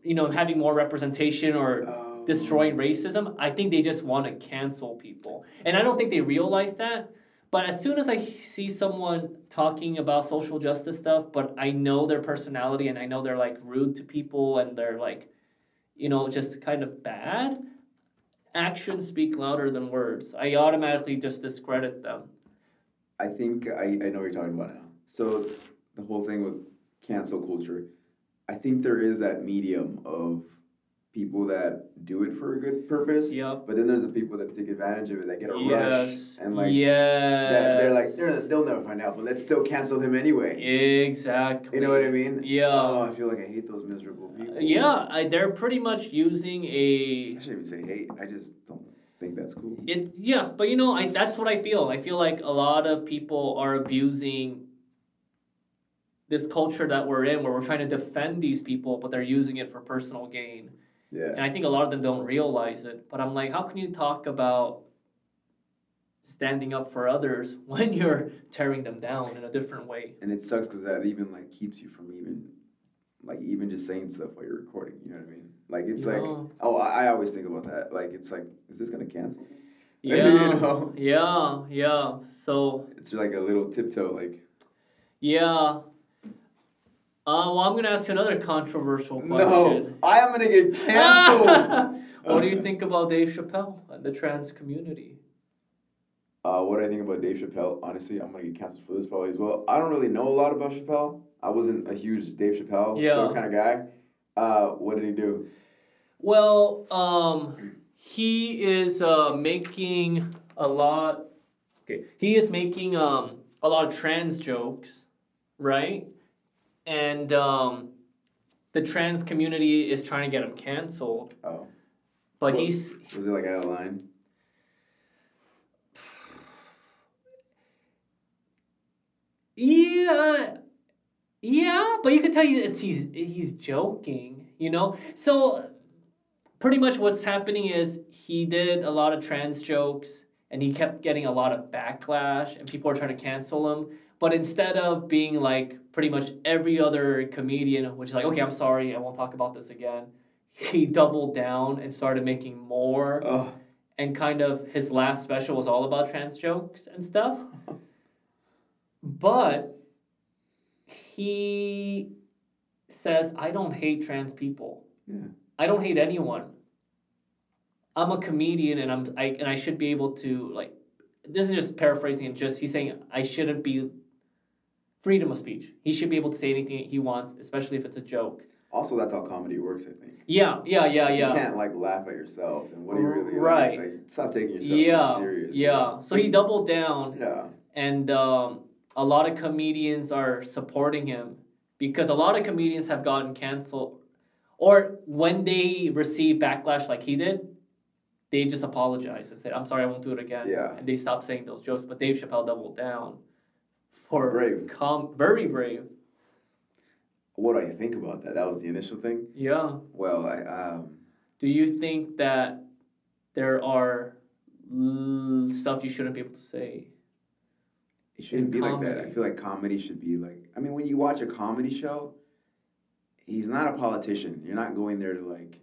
you know having more representation or Oh. destroying racism. I think they just want to cancel people. And I don't think they realize that. But as soon as I see someone talking about social justice stuff, but I know their personality and I know they're like rude to people and they're like, you know, just kind of bad, actions speak louder than words. I automatically just discredit them. I think I, I know what you're talking about now. So the whole thing with cancel culture, I think there is that medium of people that do it for a good purpose. Yep. But then there's the people that take advantage of it, that get a rush and like yes. that they're like they're, they'll never find out, but let's still cancel him anyway. Exactly. You know what I mean? Yeah. Oh, I feel like I hate those miserable uh, people. Yeah, I, they're pretty much using a I shouldn't even say hate. I just don't think that's cool. It yeah, but you know, I that's what I feel. I feel like a lot of people are abusing this culture that we're in where we're trying to defend these people, but they're using it for personal gain. Yeah. And I think a lot of them don't realize it. But I'm like, how can you talk about standing up for others when you're tearing them down in a different way? And it sucks because that even like keeps you from even like even just saying stuff while you're recording. You know what I mean? Like it's like Yeah. oh I, I always think about that. Like it's like is this gonna cancel? You Yeah, know? yeah, yeah. So It's like a little tiptoe. Like yeah. Uh, well, I'm gonna ask you another controversial question. no, I am gonna get canceled. what do you think about Dave Chappelle and the trans community? Uh, what do I think about Dave Chappelle? Honestly, I'm gonna get canceled for this probably as well. I don't really know a lot about Chappelle. I wasn't a huge Dave Chappelle Yeah. show kind of guy. Uh, what did he do? Well, um, he is uh, making a lot. Okay, he is making um a lot of trans jokes, right? And um, the trans community is trying to get him canceled, Oh, but Well- he's was it like out of line? Yeah, yeah, but you can tell he's he's he's joking, you know. So pretty much what's happening is he did a lot of trans jokes, and he kept getting a lot of backlash, and people are trying to cancel him. But instead of being like pretty much every other comedian, which is like, okay, I'm sorry, I won't talk about this again. He doubled down and started making more Oh, and kind of his last special was all about trans jokes and stuff. But he says, I don't hate trans people. Yeah. I don't hate anyone. I'm a comedian and I'm I and I should be able to like this is just paraphrasing and just he's saying I shouldn't be freedom of speech. He should be able to say anything he wants, especially if it's a joke. also, that's how comedy works. I think. Yeah, yeah, yeah, yeah. You can't like laugh at yourself, and what do you really like- Right. Like, stop taking yourself Yeah, too serious. yeah. So he doubled down Yeah. and um, a lot of comedians are supporting him because a lot of comedians have gotten canceled or when they receive backlash like he did they just apologize and say i'm sorry i won't do it again Yeah. and they stop saying those jokes but dave chappelle doubled down for Brave. com- very brave What do I think about that? That was the initial thing. yeah Well, I um. do you think that there are l- stuff you shouldn't be able to say It shouldn't be like that. I feel like comedy should be like. I mean, when you watch a comedy show, he's not a politician. You're not going there to like,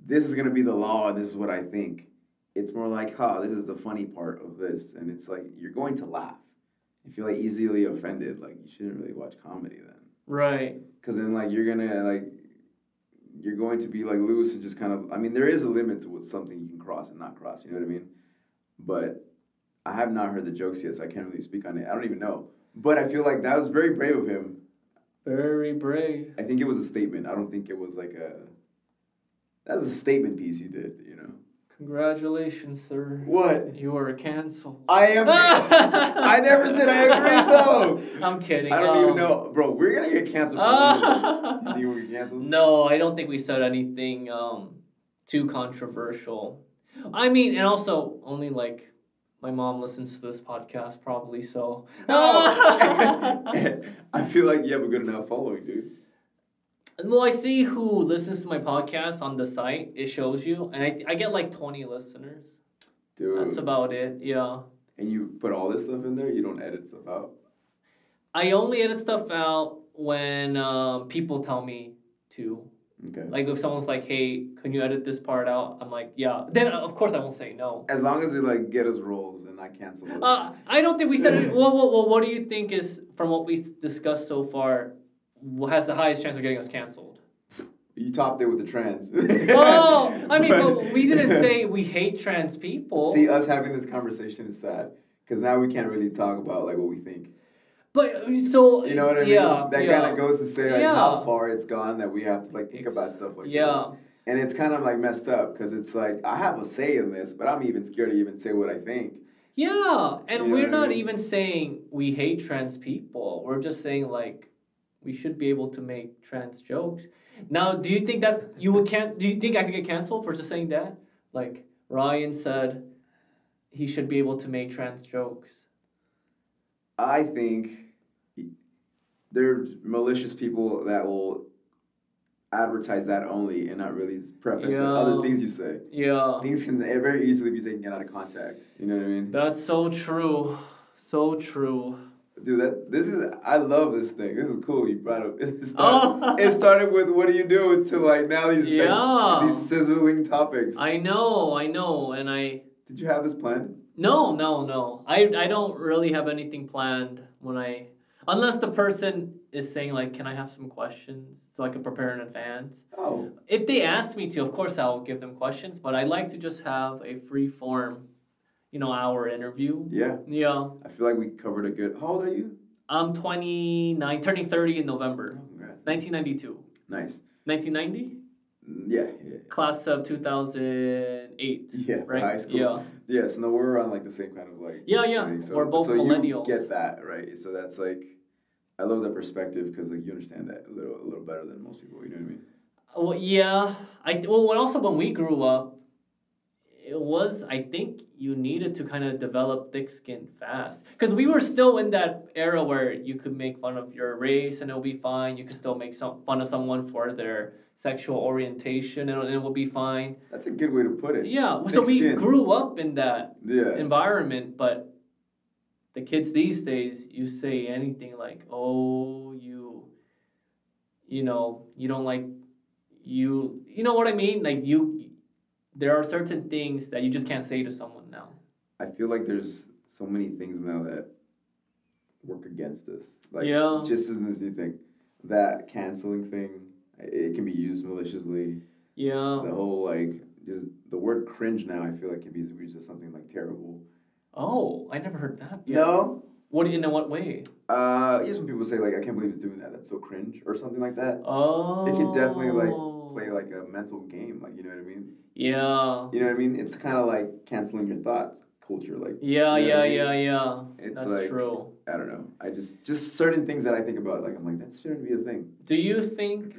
this is gonna be the law this is what I think. It's more like, huh, this is the funny part of this, and it's like you're going to laugh. If you're like easily offended, like you shouldn't really watch comedy then, right because then like you're gonna like, you're going to be like loose and just kind of. I mean, there is a limit to what something you can cross and not cross. You know what I mean? But I have not heard the jokes yet, so I can't really speak on it. I don't even know. But I feel like that was very brave of him. very brave I think it was a statement. I don't think it was like a. That was a statement piece he did. You know congratulations sir what? you are a canceled I am. I never said I agreed though. I'm kidding. I don't even um, know, bro. We're gonna get canceled. For this. Do you think get canceled? No, I don't think we said anything um, too controversial. I mean, and also only like my mom listens to this podcast probably, so. No. I feel like you have a good enough following, dude. Well, I see who listens to my podcast on the site. It shows you, and I, I get like 20 listeners. Dude. That's about it. Yeah. and you put all this stuff in there. You don't edit stuff out. I only edit stuff out when um, people tell me to. Okay. Like if someone's like, "Hey, can you edit this part out?" I'm like, "Yeah." Then of course I won't say no. As long as they like get us rolls and not cancel us. Uh, I don't think we said it. Well, well, well, what do you think is from what we discussed so far has the highest chance of getting us canceled? You topped it with the trans. oh, I mean, but we didn't say we hate trans people. See, us having this conversation is sad because now we can't really talk about like what we think. but so You know what I mean? Yeah, that yeah. kind of goes to say like Yeah. how far it's gone that we have to like think about stuff like yeah. this. And it's kind of like messed up because it's like I have a say in this, but I'm even scared to even say what I think. Yeah, and You know we're what I not mean? even saying we hate trans people. We're just saying like we should be able to make trans jokes. Now, do you think that's you would can't? do you think I could get canceled for just saying that? Like Ryan said he should be able to make trans jokes. I think there's malicious people that will advertise that only and not really preface Yeah. other things you say. Yeah. Things can very easily be taken out of context. You know what I mean? That's so true. So true. Dude, that this is I love this thing. This is cool. You brought up it started, Oh. it started with what do you do to like now these Yeah. these sizzling topics. I know, I know, and I Did you have this planned? No, no, no. I I don't really have anything planned when I unless the person is saying like, "Can I have some questions so I can prepare in advance?" Oh, If they ask me to, of course I'll give them questions, but I like to just have a free form, you know, hour interview. yeah. Yeah. I feel like we covered a good. How old are you? I'm 29, turning 30 in November. Oh, congrats. 1992. Nice. 1990? Mm, Yeah, yeah, Class of 2008. yeah. Right? High school. Yeah. Yeah, so no, we're on like the same kind of like. Yeah, yeah. thing. So, We're both so millennials. You get that right? So that's like, I love that perspective because like you understand that a little a little better than most people. You know what I mean? Well, yeah. I well, also when we grew up, it was I think you needed to kind of develop thick skin fast because we were still in that era where you could make fun of your race and it'll be fine. You could still make some fun of someone for their sexual orientation and it will be fine. That's a good way to put it. Yeah. So we skin. grew up in that Yeah. environment, but the kids these days, you say anything like, "Oh, you, you know, you don't like, you, you know what I mean? Like you, there are certain things that you just can't say to someone now. I feel like there's so many things now that work against us. Like Yeah. just in this new thing, that canceling thing, it can be used maliciously. Yeah. The whole like just the word cringe now, I feel like can be used as something like terrible. Oh, I never heard that. yet. No. What in what way? Uh, just some people say like, I can't believe he's doing that. That's so cringe or something like that. Oh. It can definitely like play like a mental game. Like you know what I mean? Yeah. You know what I mean? It's kind of like canceling your thoughts culture. Like Yeah, You know yeah, I mean? yeah, yeah. It's That's like- true. I don't know. I just just certain things that I think about. Like I'm like that shouldn't be a thing. Do you think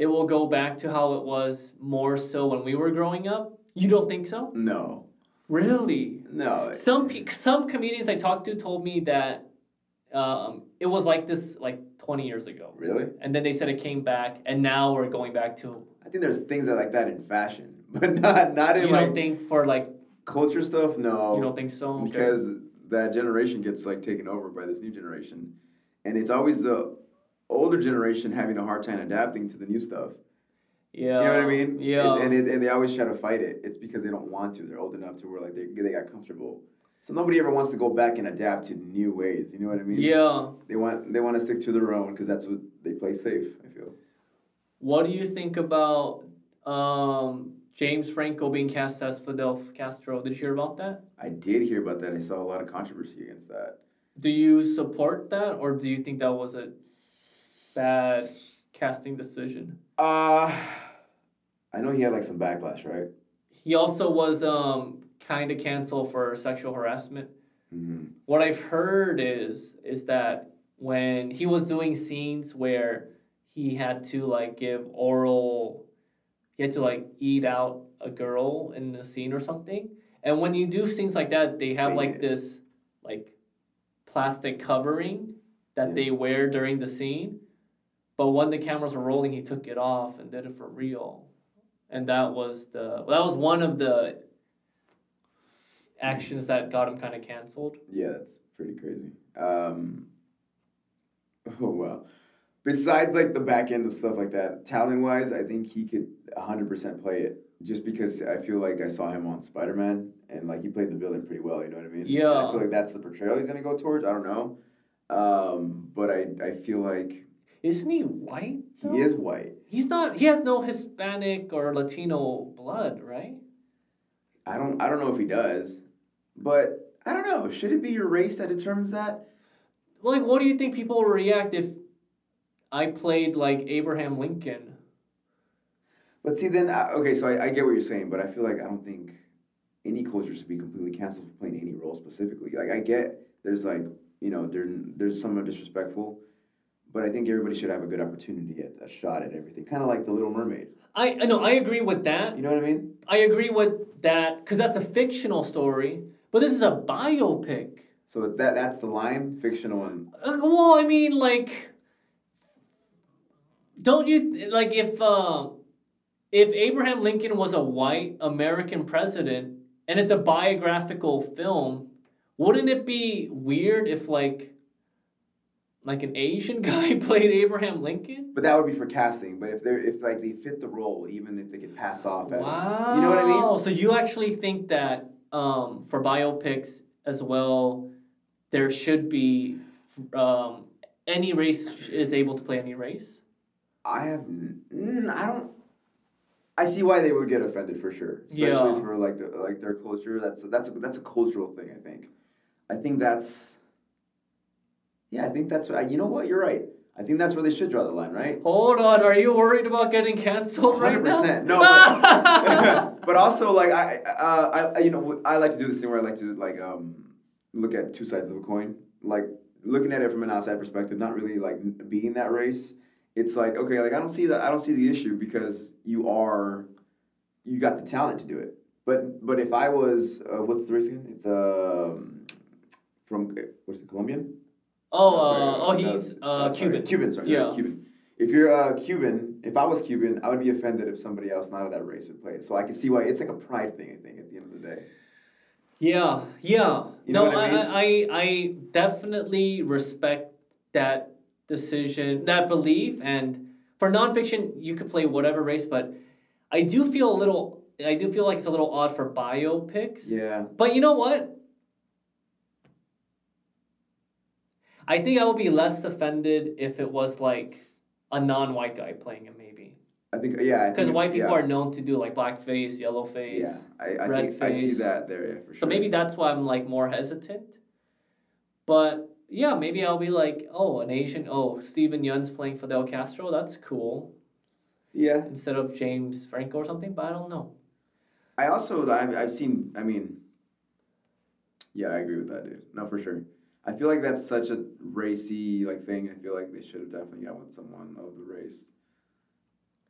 it will go back to how it was more so when we were growing up? You don't think so? No, Really? no. Some pe- some comedians I talked to told me that um, it was like this like 20 years ago, Really? and then they said it came back, and now we're going back to. I think there's things that like that in fashion, but not not in You like don't think for like culture stuff. No, you don't think so? Okay. because that generation gets like taken over by this new generation, and it's always the older generation having a hard time adapting to the new stuff. yeah, You know what I mean? Yeah. It- and it, and they always try to fight it. It's because they don't want to. They're old enough to where like they they got comfortable. So nobody ever wants to go back and adapt to new ways. You know what I mean? yeah. They want they want to stick to their own because that's what they play safe. I feel. What do you think about um, James Franco being cast as Fidel Castro? Did you hear about that? I did hear about that. I saw a lot of controversy against that. Do you support that, or do you think that was a bad casting decision? Uh I know he had like some backlash, right? He also was um, kind of cancel for sexual harassment. Mm-hmm. What I've heard is is that when he was doing scenes where he had to like give oral, he had to like eat out a girl in the scene or something. And when you do scenes like that, they have like Yeah. this like plastic covering that Yeah. they wear during the scene. But when the cameras were rolling, he took it off and did it for real. And that was the that was one of the actions that got him kind of canceled. Yeah, that's pretty crazy. Um, oh wow. Besides like the back end of stuff like that, talent wise, I think he could 100% play it. Just because I feel like I saw him on Spider Man and like he played the villain pretty well. You know what I mean? And Yeah. I feel like that's the portrayal he's gonna go towards. I don't know, um, but I I feel like Isn't he white? though? He is white. He's not. He has no Hispanic or Latino blood, right? I don't I don't know if he does, but I don't know. Should it be your race that determines that? Like, what do you think people will react if I played like Abraham Lincoln? But see, then I, okay, so I, I get what you're saying, but I feel like I don't think any culture should be completely canceled for playing any role specifically. Like I get there's like you know there there's some are disrespectful, but I think everybody should have a good opportunity at a shot at everything. Kind of like the Little Mermaid. I I know I agree with that. You know what I mean? I agree with that because that's a fictional story, but this is a biopic. So that that's the line, fictional and Uh, well, I mean, like, don't you like if uh, if Abraham Lincoln was a white American president and it's a biographical film, wouldn't it be weird if like like an Asian guy played Abraham Lincoln? but that would be for casting. But if they're if like they fit the role, even if they could pass off as Wow. you know what I mean? Oh, so you actually think that um, for biopics as well, there should be um, any race is able to play any race. I have mm, I don't. I see why they would get offended for sure, especially Yeah. for like the like their culture. That's that's a, that's a cultural thing. I think. I think that's. Yeah, I think that's. You know what? You're right. I think that's where they should draw the line, right? Hold on, are you worried about getting canceled right now? 100%. No, but, but also like I, uh, I, you know, I like to do this thing where I like to like um, look at two sides of a coin, like looking at it from an outside perspective, not really like being that race. It's like okay, like I don't see that. I don't see the issue because you are, you got the talent to do it. But but if I was, uh, what's the race again? It's um, from what is it, Colombian? oh, No, uh, oh, no, he's it's- uh, uh, Cuban. Cuban, sorry, Yeah. Cuban. If you're a Cuban, if I was Cuban, I would be offended if somebody else not of that race would play it. So I can see why it's like a pride thing. I think at the end of the day. Yeah, yeah. You know no, I I, I, I definitely respect that decision, that belief, and for nonfiction, you could play whatever race, but I do feel a little, I do feel like it's a little odd for biopics. Yeah, But you know what? I think I would be less offended if it was like a non-white guy playing it, maybe, I think yeah. Because white people yeah, are known to do like blackface, yellowface. Yeah, I, I red think I see that there. Yeah, for sure. So maybe that's why I'm like more hesitant. But yeah, maybe I'll be like, oh, an Asian. Oh, Steven Yeun's playing Fidel Castro. That's cool. Yeah, Instead of James Franco or something. But I don't know. I also I've, I've seen. I mean, yeah, I agree with that, dude. No, for sure. I feel like that's such a racy like thing. I feel like they should have definitely gone with someone of the race.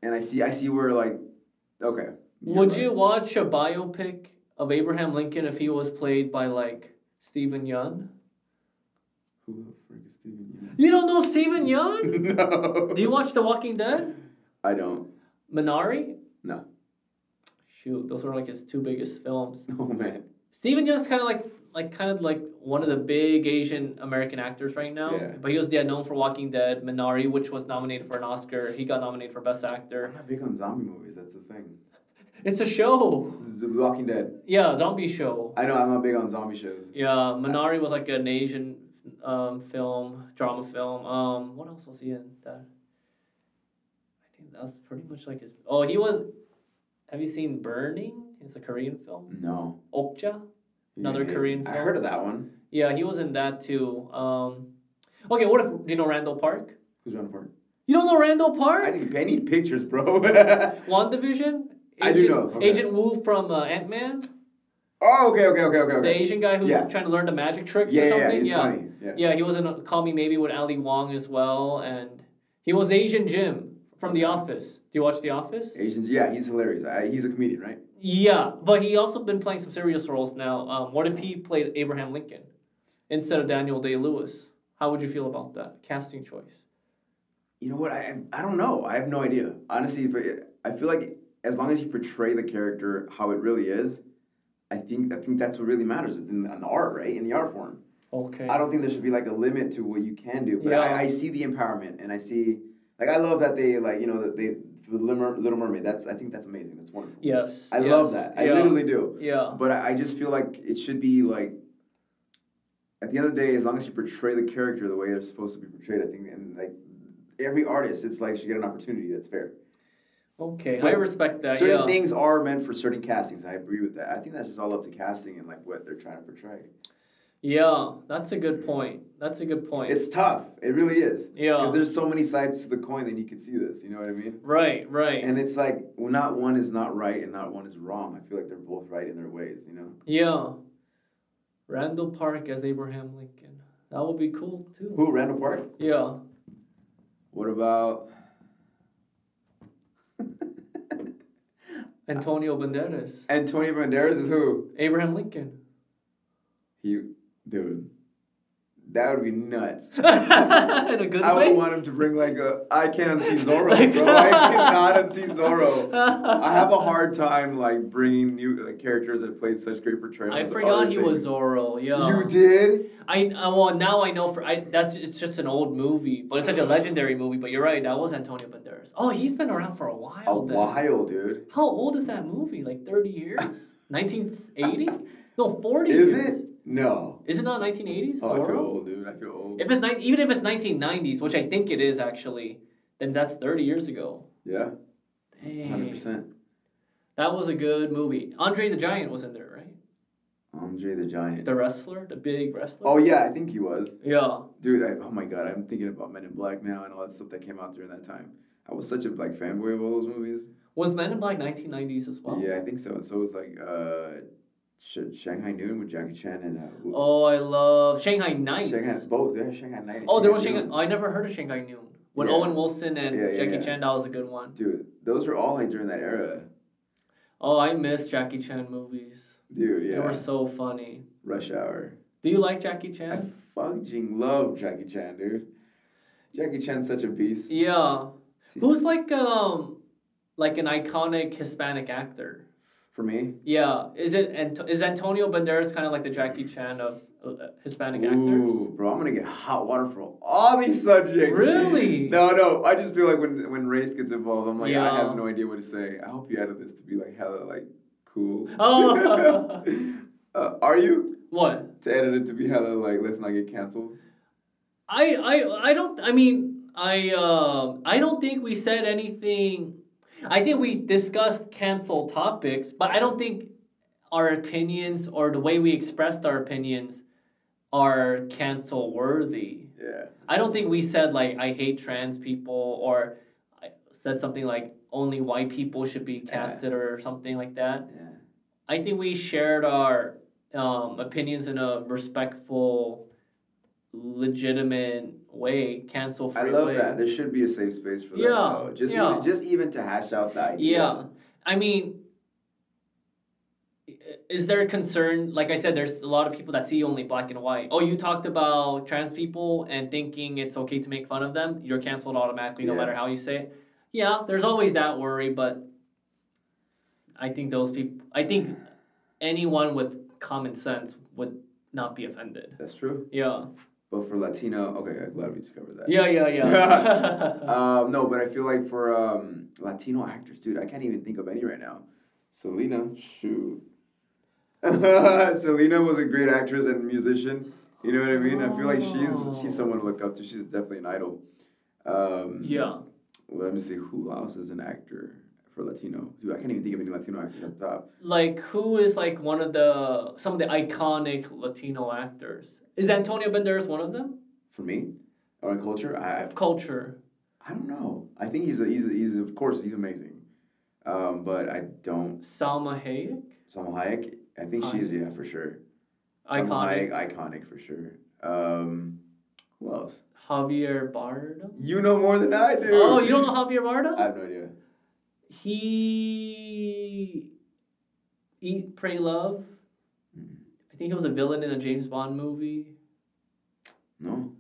And I see, I see where like, okay. Would right. you watch a biopic of Abraham Lincoln if he was played by like Steven Yeun? Who the frick is Steven You don't know Steven Yeun? Yeun? no. Do you watch The Walking Dead? I don't. Minari? No. Shoot, those are like his two biggest films. Oh man. Steven Young's kind of like like kind of like one of the big Asian American actors right now. Yeah. But he was yeah known for Walking Dead, Minari, which was nominated for an Oscar. He got nominated for Best Actor. I'm not big on zombie movies. That's the thing. It's a show. The Walking Dead. Yeah, zombie show. I know I'm not big on zombie shows. Yeah, Minari was like an Asian um, film, drama film. Um, what else was he in? That I think that's pretty much like his. Oh, he was. Have you seen Burning? It's a Korean film. No. Okja. Another Yeah, Korean I heard of that one. Yeah, he was in that too. Um, okay, what if do you know Randall Park? Who's Randall Park? You don't know Randall Park? I need, I need pictures, bro. WandaVision? I do know, okay. Agent Wu from uh, Ant Man, oh, okay, okay, okay, okay, the. Asian guy who's Yeah. trying to learn the magic tricks Yeah, or yeah, yeah, something. yeah. Yeah. yeah, he was in Call Me Maybe with Ali Wong as well, and he was Asian Jim from The Office. Do you watch The Office? Asians, yeah, he's hilarious. I, he's a comedian, right? Yeah, but he also been playing some serious roles now. Um, what if he played Abraham Lincoln instead of Daniel Day Lewis? How would you feel about that casting choice? You know what? I I don't know. I have no idea. Honestly, but I feel like as long as you portray the character how it really is, I think I think that's what really matters in, in the art, right? In the art form. Okay. I don't think there should be like a limit to what you can do, but Yeah. I, I see the empowerment and I see like I love that they like you know that they for Little Mermaid. That's I think that's amazing. That's wonderful. Yes. I yes, love that. I yeah, literally do. Yeah. But I, I just feel like it should be like at the end of the day, as long as you portray the character the way they're supposed to be portrayed, I think and like every artist, it's like should get an opportunity. That's fair. Okay, I respect that. certain yeah. things are meant for certain castings. I agree with that. I think that's just all up to casting and like what they're trying to portray. Yeah, that's a good point. That's a good point. It's tough. It really is. Yeah. Because there's so many sides to the coin that you can see this. You know what I mean? right, right. And it's like well, not one is not right and not one is wrong. I feel like they're both right in their ways. You know. yeah. Randall Park as Abraham Lincoln. That would be cool too. Who? Randall Park. Yeah. What about? Antonio Banderas. Antonio Banderas is who? Abraham Lincoln. He, dude, that would be nuts. In a good I way. would want him to bring like a. I can't unsee Zorro, bro. I cannot unsee Zorro. I have a hard time like bringing new like, characters that played such great portrayals. I forgot he was things. Zorro. Yeah. You did? I uh, well now I know for I that's it's just an old movie, but it's such a legendary movie. But you're right, that was Antonio Banderas. Oh, he's been around for a while. A then. while, dude. How old is that movie? Like 30 years? 1980? No, 40. Is years. it? No. Is it not 1980s? Oh, I feel old, dude. I feel old. If it's nine, even if it's 1990s, which I think it is actually, then that's 30 years ago. Yeah, Dang. hundred percent. That was a good movie. Andre the Giant was in there, right? Andre the Giant. The wrestler, the big wrestler. Oh yeah, I think he was. yeah. Dude, I, oh my god, I'm thinking about Men in Black now and all that stuff that came out during that time. I was such a like fanboy of all those movies. Was Men in Black 1990s as well? Yeah, I think so. And So it was like uh, Sh- Shanghai Noon with Jackie Chan and uh, Oh, I love Shanghai Nights. Shanghai both. Yeah, Shanghai Night. Oh, there was Noon. Shanghai. I never heard of Shanghai Noon. When Yeah. Owen Wilson and Yeah, yeah, Jackie. Chan, that was a good one. Dude, those were all like during that era. Oh, I miss Jackie Chan movies. Dude, yeah. They were so funny. Rush Hour. Do you like Jackie I Chan? fucking love Jackie Chan, dude. Jackie Chan's such a beast. Yeah. See- Who's like um like an iconic Hispanic actor? For me, Yeah. Is it Ant- is Antonio Banderas kind of like the Jackie Chan of uh, Hispanic actors? Ooh, bro, I'm gonna get hot water for all these subjects. Really? No, no. I just feel like when when race gets involved, I'm like, yeah. I have no idea what to say. I hope you added this to be like hella like cool. Oh. uh, are you What? to edit it to be hella like let's not get canceled? I I I don't I mean I um I don't think we said anything I think we discussed cancel topics, but I don't think our opinions or the way we expressed our opinions are cancel worthy. Yeah. I don't think we said like I hate trans people or I said something like only white people should be casted or something like that. Yeah. I think we shared our um, opinions in a respectful, legitimate way, cancel free I love way. that. There should be a safe space for that. Yeah, though. Just yeah. even, just even to hash out the idea. Yeah, I mean, is there a concern? Like I said, there's a lot of people that see only black and white. Oh, you talked about trans people and thinking it's okay to make fun of them. You're canceled automatically, no matter how you say it. Yeah, there's always that worry, but I think those people. I think anyone with common sense would not be offended. That's true. Yeah. But for Latino, okay, I'm glad we covered that. Yeah, yeah, yeah. um, no, but I feel like for um, Latino actors, dude, I can't even think of any right now. Selena, shoot. Selena was a great actress and musician. You know what I mean? I feel like she's she's someone to look up to. She's definitely an idol. Um, yeah. Let me see who else is an actor for Latino. Dude, I can't even think of any Latino actors up top. like who is like one of the some of the iconic Latino actors? Is Antonio Banderas one of them? For me, or in culture, I Of culture. I don't know. I think he's a, he's a, he's a, of course he's amazing. Um, but I don't. Salma Hayek? Salma Hayek. I think she's yeah for sure. Salma Iconic. Hayek, iconic for sure. Um, who else? Javier Bardem? You know more than I do. Oh, you don't know Javier Bardem? I have no idea. he Eat, Pray, Love. Think he was a villain in a James Bond movie. No,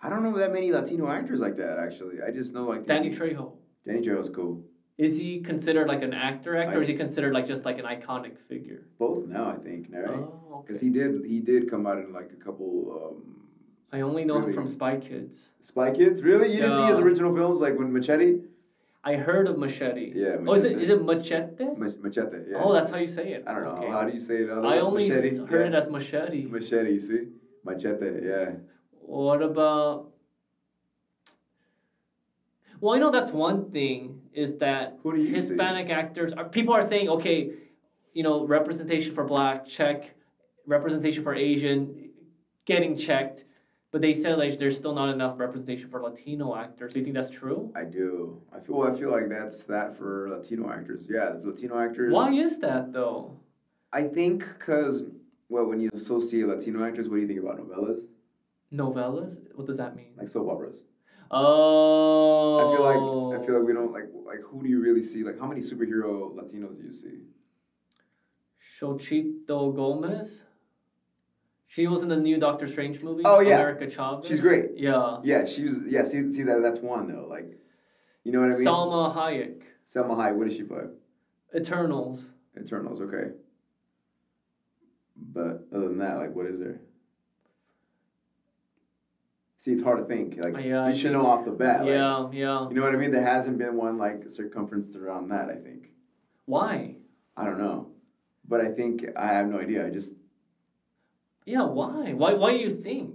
I don't know that many Latino actors like that. Actually, I just know like Danny Trejo. Danny Trejo's cool. Is he considered like an actor actor, or is he considered like just like an iconic figure? Both now, I think. Right? Oh, okay. Because he did he did come out in like a couple um, I only know him from Spy Kids. Spy Kids. Really, you didn't see his original films like when Machete? I heard of Machete. Yeah. Oh, is it Machete. it Machete? Mach- Machete? Yeah. Oh, that's how you say it. I don't know. Okay. How do you say it? I only machete. heard it as Machete. machete. You see, machete. Yeah. What about? Well, I know that's one thing is that Who do you see? Hispanic actors are people are saying okay, you know, representation for black check, representation for Asian getting checked, but they said like there's still not enough representation for Latino actors. Do you think that's true? I do. I feel. I feel like that's that for Latino actors. Yeah, Latino actors. Why is that though? I think because well, when you associate Latino actors, what do you think about novelas, Novelas? What does that mean? like soap operas? Oh. I feel like I feel like we don't like like who do you really see? Like how many superhero Latinos do you see? Xochitl Gomez. She was in the new Doctor Strange movie. Oh, yeah. America Chavez. She's great. Yeah. Yeah, she's yeah. See, see that that's one though. Like, you know what I mean? Salma Hayek. Salma Hayek. What does she play? Eternals. Eternals. Okay. But other than that, like, what is there? See, it's hard to think. Like, Uh, yeah, I you should think- know off the bat. like, yeah, yeah. you know what I mean? There hasn't been one like circumference around that. I think. Why? I don't know, but I think I have no idea. I just Yeah, why? Why? Why do you think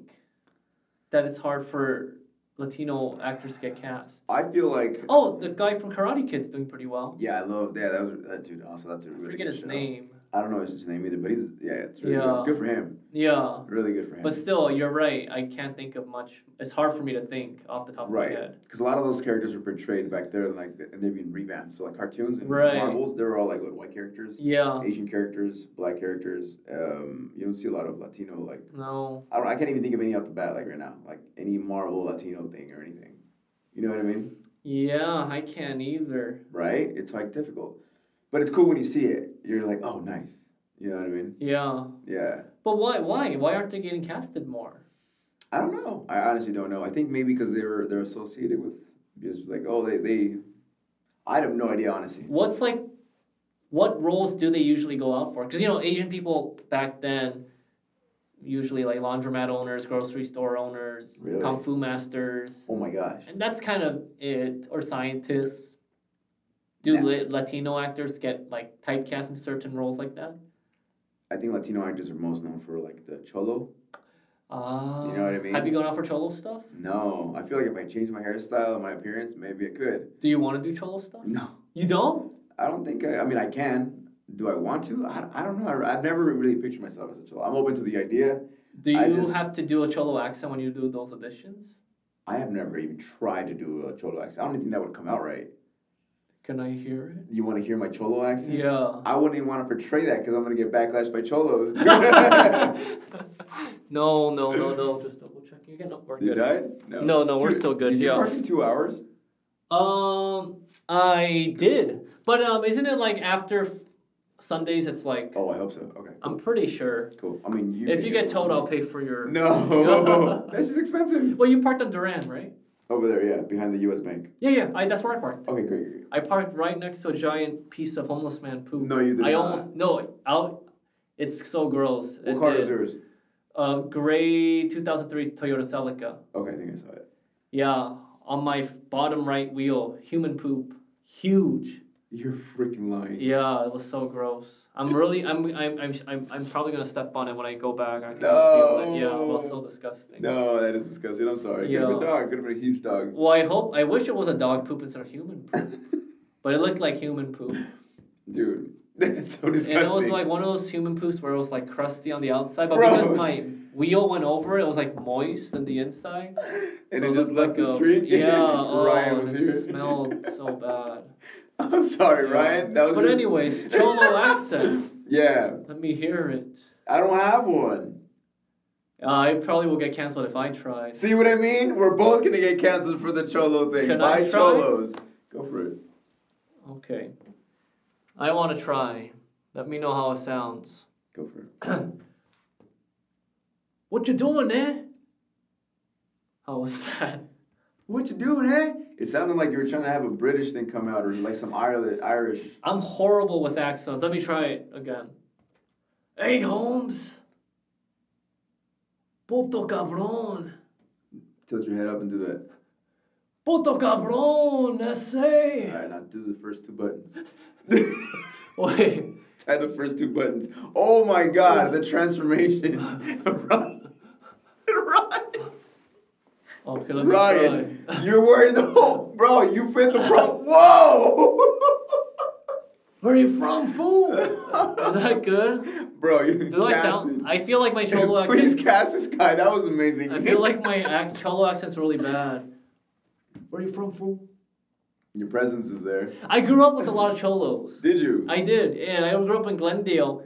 that it's hard for Latino actors to get cast? I feel like Oh, the guy from Karate Kid's doing pretty well. yeah, I love yeah. That was that dude. Also, that's a I really forget good his show. name. I don't know his name either, but he's yeah, it's really Yeah. good. Good for him. Yeah, Really good for him. but still, you're right. I can't think of much. It's hard for me to think off the top of my head. Because a lot of those characters were portrayed back there, like, and they've been revamped. So, like cartoons and Right. Marvels, they were all like what, white characters, Yeah. Asian characters, black characters. Um, you don't see a lot of Latino. Like, No. I don't, I can't even think of any off the bat, like right now, like any Marvel Latino thing or anything. You know what I mean? Yeah, I can't either. Right? It's like difficult, but it's cool when you see it. You're like, oh, nice. You know what I mean? Yeah. Yeah. But why? Why? Why aren't they getting casted more? I don't know. I honestly don't know. I think maybe because they're they're associated with just like oh they they. I have no idea honestly. What's like, what roles do they usually go out for? Because you know, Asian people back then, usually like laundromat owners, grocery store owners, Really? kung fu masters, Oh my gosh. and that's kind of it. Or scientists. Do Yeah. Latino actors get like typecast in certain roles like that? I think Latino actors are most known for like the cholo. Ah. You know what I mean? Have you gone out for cholo stuff? No, I feel like if I change my hairstyle and my appearance, maybe I could. Do you want to do cholo stuff? No, You don't? I don't think I. I mean, I can. Do I want to? I, I don't know. I, I've never really pictured myself as a cholo. I'm open to the idea. Do you just- have to do a cholo accent when you do those auditions? I have never even tried to do a cholo accent. I don't think that would come out right. Can I hear it? You want to hear my cholo accent? Yeah. I wouldn't even want to portray that because I'm gonna get backlash by cholos. no, no, no, no. Just double checking again. No, we're you good. died? No, no, no. we're still good, Did you yeah. park in two hours? Um, I did, but um, isn't it like after Sundays? It's like Oh, I hope so. Okay, I'm pretty sure. cool. I mean, you. If you get towed, I'll pay for your. No, that's just expensive. Well, you parked on Duran, right? Over there, yeah, behind the U.S. Bank. Yeah, yeah. I, that's where I parked. Okay, great, great. I parked right next to a giant piece of homeless man poop. No, you did I not. almost no. I'll. It's so gross. What It car is yours? Uh, gray 2003 Toyota Celica. Okay, I think I saw it. Yeah, on my bottom right wheel, human poop, huge. You're freaking lying. Yeah, it was so gross. I'm really, I'm, I'm, I'm, I'm, I'm probably gonna step on it when I go back. I can just feel it. Yeah, it was so disgusting. No, that is disgusting. I'm sorry. It could have been a dog. Could have been a huge dog. Well, I hope, I wish it was a dog poop instead of human poop, but it looked like human poop. Dude, that's so disgusting. And it was like one of those human poops where it was like crusty on the outside, but Bro. because my wheel went over, it was like moist on the inside. and So it just left like the a- street. Yeah, oh, Ryan was it here. smelled so bad. I'm sorry, Yeah. Ryan. That was. But your- anyways, Cholo accent. Yeah, Let me hear it. I don't have one. Uh, I probably will get canceled if I try. See what I mean? We're both gonna get canceled for the cholo thing. Can Buy I try? cholos. Go for it. Okay. I want to try. Let me know how it sounds. Go for it. What you doing there? How was that? What you doing, eh? It sounded like you were trying to have a British thing come out, or like some Ireland, Irish. I'm horrible with accents. Let me try it again. Hey, Holmes. Puto cabrón. Tilt your head up and do that. Puto cabrón. Ese. All right, now do the first two buttons. Wait. Tie the first two buttons. Oh my God, the transformation. Run. Run. Okay. Okay, let me Ryan, you're wearing the whole, bro. You fit the pro. Whoa, Where are you from, fool? Is that good? bro. You Do I sound? I feel like my cholo accent. Please cast this guy. That was amazing. I feel like my ac- cholo accent's really bad. Where are you from, fool? your presence is there. I grew up with a lot of cholos. Did you? I did. Yeah, I grew up in Glendale.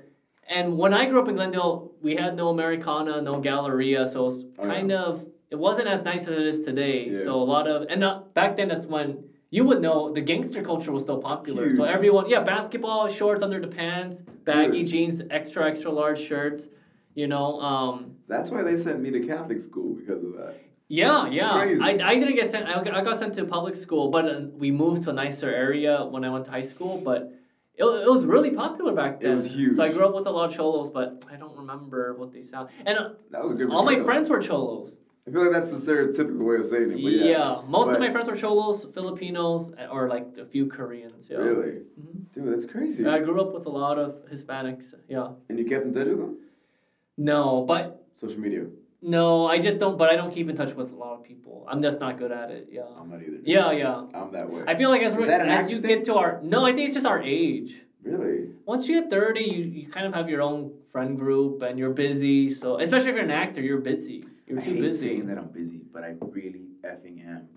And when I grew up in Glendale, we had no Americana, no Galleria, so it's Oh, yeah. kind of it wasn't as nice as it is today. Yeah. So a lot of and uh, back then that's when you would know the gangster culture was still popular. So everyone, yeah, basketball shorts under the pants, baggy Dude. jeans, extra extra large shirts. You know, um, That's why they sent me to Catholic school because of that. yeah, It's yeah. crazy. I, I didn't get sent. I got, I got sent to public school, but uh, we moved to a nicer area when I went to high school. But it, it was really popular back then. It was huge. So I grew up with a lot of cholos, but I don't remember what they sound. And uh, That was a good. all my friends were cholos. I feel like that's the stereotypical way of saying it. But Yeah, yeah. most of my friends were cholos, Filipinos, or like a few Koreans. Yeah. Really, Mhm. dude, that's crazy. I grew up with a lot of Hispanics. Yeah. and you kept in touch with them? No, but Social media. no, I just don't. But I don't keep in touch with a lot of people. I'm just not good at it. Yeah. I'm not either. Yeah, yeah. I'm that way. I feel like as we're, as you thing? get to our no, I think it's just our age. really? Once you get thirty, you, you kind of have your own friend group and you're busy. So especially if you're an actor, you're busy. You're I too hate busy. saying that I'm busy, but I really effing am.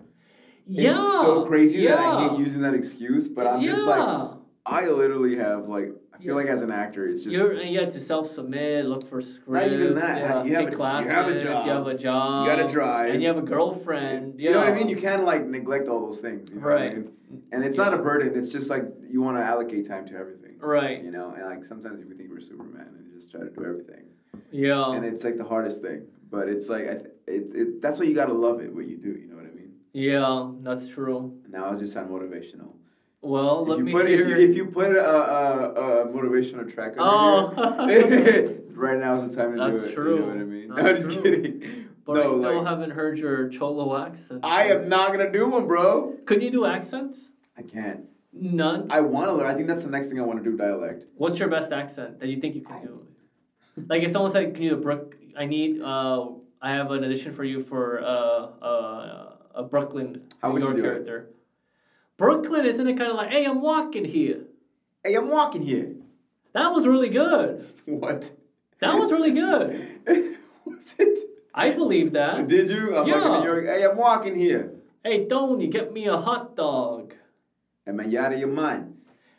Yeah. It's so crazy yeah. that I hate using that excuse, but I'm just like, I literally have like, I feel Yeah. like as an actor, it's just You're you have to self submit, look for scripts. Not even that, Yeah, you have a- classes. you have a job. You have a job. You gotta drive. And you have a girlfriend. You know what I mean? You can't like neglect all those things. You know what I Right. mean? And it's not a burden. It's just like you want to allocate time to everything. Right. You know, and like sometimes we think we're Superman and just try to do everything, Yeah. and it's like the hardest thing. But it's like I it, it that's why you gotta love it what you do. You know what I mean? Yeah, that's true. Now it's just sound motivational. Well, If let me put hear. if you if you put a, a, a motivational track Oh. on here, right now is the time to That's do it. True. You know what I mean? That's I'm just true. kidding. but no, I still like, haven't heard your cholo accent. I am not gonna do one, bro. Could you do accents? I can't. None. I want to learn. I think that's the next thing I want to do. Dialect. What's your best accent that you think you can do? Like if someone said, "Can you do a Brook?" I need. Uh, I have an audition for you for uh, uh, a Brooklyn How New York it? character. Brooklyn, isn't it kind of like, "Hey, I'm walking here." Hey, I'm walking here. That was really good. What? That was really good. was it? I believe that. Did you? I'm Yeah. walking New York. Hey, I'm walking here. Hey, Tony, get me a hot dog. Am I out of your mind?